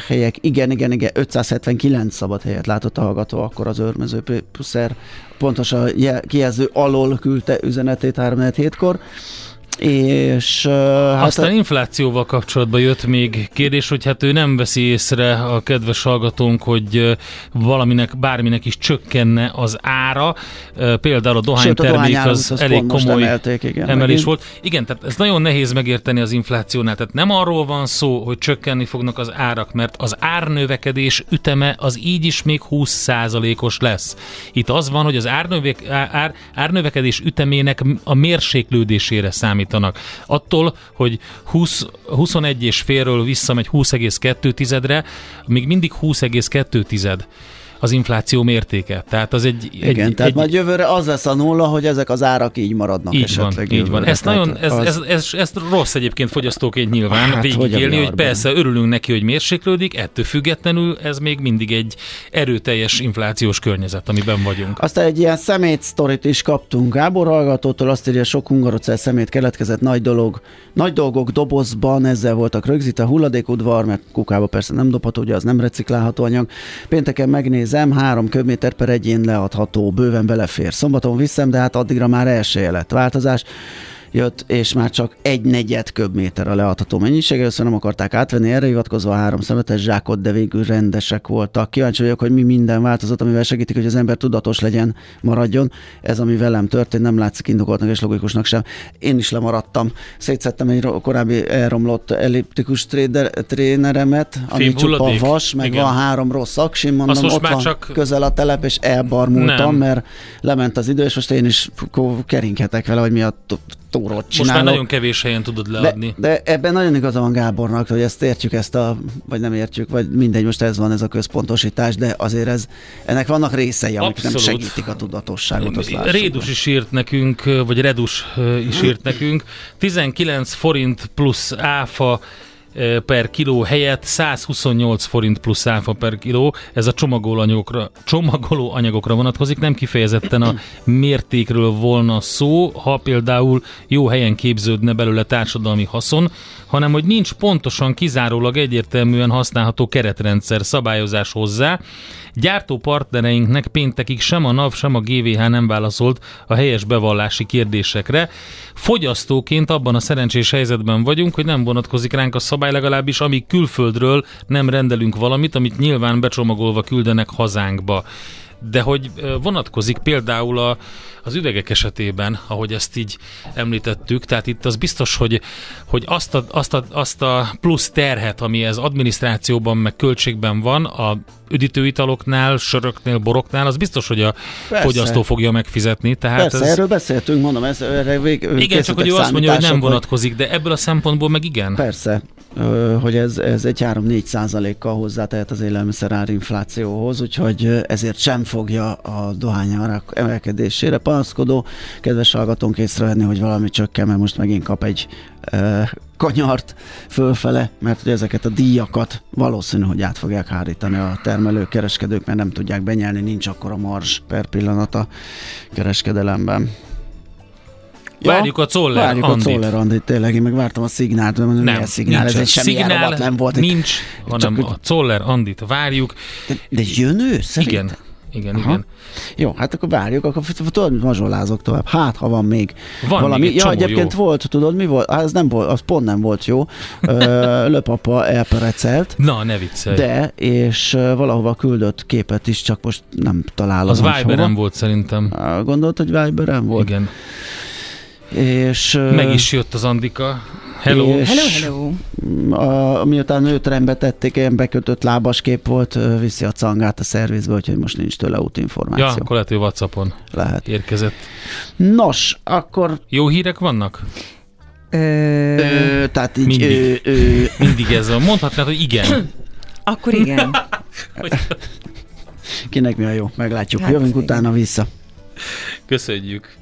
helyek. Igen, igen, igen, 579 szabad helyet látott a hallgató, akkor az őrmező puszer pontosan kijelző alól küldte üzenetét 3 kor és hát Aztán inflációval kapcsolatban jött még kérdés, hogy hát ő nem veszi észre a kedves hallgatónk, hogy valaminek, bárminek is csökkenne az ára. Például a dohánytermék a az elég komoly emelték, igen, emelés megint. volt. Igen, tehát ez nagyon nehéz megérteni az inflációnál. Tehát nem arról van szó, hogy csökkenni fognak az árak, mert az árnövekedés üteme az így is még 20%-os lesz. Itt az van, hogy az árnövek, ár, árnövekedés ütemének a mérséklődésére számít számítanak. Attól, hogy 20, 21 és félről visszamegy 20,2 tizedre, még mindig 20,2 tized az infláció mértéke. Tehát az egy... Igen, egy, tehát egy, majd jövőre az lesz a nulla, hogy ezek az árak így maradnak így esetleg. van, így van. Ez, nagyon, ez, az... ez, ez, ez, rossz egyébként fogyasztóként nyilván hát, végigélni, hogy, hogy persze örülünk neki, hogy mérséklődik, ettől függetlenül ez még mindig egy erőteljes inflációs környezet, amiben vagyunk. Aztán egy ilyen szemét sztorit is kaptunk Gábor hallgatótól, azt írja, sok hungarocell szemét keletkezett, nagy dolog, nagy dolgok dobozban, ezzel voltak rögzítve, hulladékudvar, mert kukába persze nem dobható, ugye az nem reciklálható anyag. Pénteken megnézem, három köbméter per egyén leadható, bőven belefér. Szombaton viszem, de hát addigra már első lett változás jött, és már csak egy negyed köbméter a leadható mennyiség. Először nem akarták átvenni, erre hivatkozva a három szemetes zsákot, de végül rendesek voltak. Kíváncsi vagyok, hogy mi minden változott, amivel segítik, hogy az ember tudatos legyen, maradjon. Ez, ami velem történt, nem látszik indokoltnak és logikusnak sem. Én is lemaradtam. Szétszettem egy korábbi elromlott elliptikus tréder, tréneremet, ami csupa vas, meg Igen. van három rossz aksim, mondom, ott van csak... közel a telep, és elbarmultam, nem. mert lement az idő, és most én is keringhetek vele, hogy mi a túrót csinálok. Most már nagyon kevés helyen tudod leadni. De, de ebben nagyon igaza van Gábornak, hogy ezt értjük, ezt a, vagy nem értjük, vagy mindegy, most ez van ez a központosítás, de azért ez, ennek vannak részei, amik Abszolút. nem segítik a tudatosságot. Rédus is írt nekünk, vagy Redus is írt nekünk. 19 forint plusz áfa per kiló helyett 128 forint plusz áfa per kiló. Ez a csomagoló anyagokra, csomagoló anyagokra vonatkozik, nem kifejezetten a mértékről volna szó, ha például jó helyen képződne belőle társadalmi haszon, hanem hogy nincs pontosan kizárólag egyértelműen használható keretrendszer szabályozás hozzá, Gyártó partnereinknek péntekig sem a NAV, sem a GVH nem válaszolt a helyes bevallási kérdésekre. Fogyasztóként abban a szerencsés helyzetben vagyunk, hogy nem vonatkozik ránk a szabály legalábbis, amíg külföldről nem rendelünk valamit, amit nyilván becsomagolva küldenek hazánkba de hogy vonatkozik például a, az üvegek esetében, ahogy ezt így említettük, tehát itt az biztos, hogy, hogy azt, a, azt, a, azt a plusz terhet, ami ez adminisztrációban, meg költségben van, a üdítőitaloknál, söröknél, boroknál, az biztos, hogy a Persze. fogyasztó fogja megfizetni. Tehát Persze, ez... erről beszéltünk, mondom, ez, erre vég, Igen, csak hogy ő azt mondja, hogy nem vonatkozik, de ebből a szempontból meg igen. Persze, hogy ez, ez egy 3-4 százalékkal hozzátehet az élelmiszer inflációhoz, úgyhogy ezért sem fogja a dohányárak emelkedésére panaszkodó. Kedves hallgatónk észrevenni, hogy valami csökken, mert most megint kap egy e, kanyart fölfele, mert ugye ezeket a díjakat valószínű, hogy át fogják hárítani a termelők, kereskedők, mert nem tudják benyelni, nincs akkor a marzs per pillanat a kereskedelemben. Ja, várjuk a Czoller Várjuk Andit. a Czoller Andit, tényleg, én meg vártam a szignált, mert mondom, nem, szignál, ez egy semmi szignál, nem volt. Nincs, hanem csak, a Czoller Andit várjuk. De, de jön ő szerint? Igen, igen, Aha. igen. Jó, hát akkor várjuk, akkor tudod, mazsolázok tovább. Hát, ha van még van valami. Még ja, egyébként jó. volt, tudod, mi volt? Hát ez nem volt, az pont nem volt jó. Löpapa elperecelt. Na, ne viccelj. De, és valahova küldött képet is, csak most nem találom. Az Viberen volt szerintem. Gondolt, hogy Viberen volt? Igen. És, Meg is jött az Andika. Hello. És hello, hello. A, miután őt rendbe tették, ilyen bekötött lábas kép volt, viszi a cangát a szervizbe, úgyhogy most nincs tőle útinformáció. Ja, akkor lehet, hogy Whatsappon lehet. érkezett. Nos, akkor... Jó hírek vannak? Ö... Ö, tehát így... Mindig, ö, ö... Mindig ez a... Mondhatnád, hogy igen. akkor igen. Kinek mi a jó? Meglátjuk. Hát, Jövünk igen. utána vissza. Köszönjük.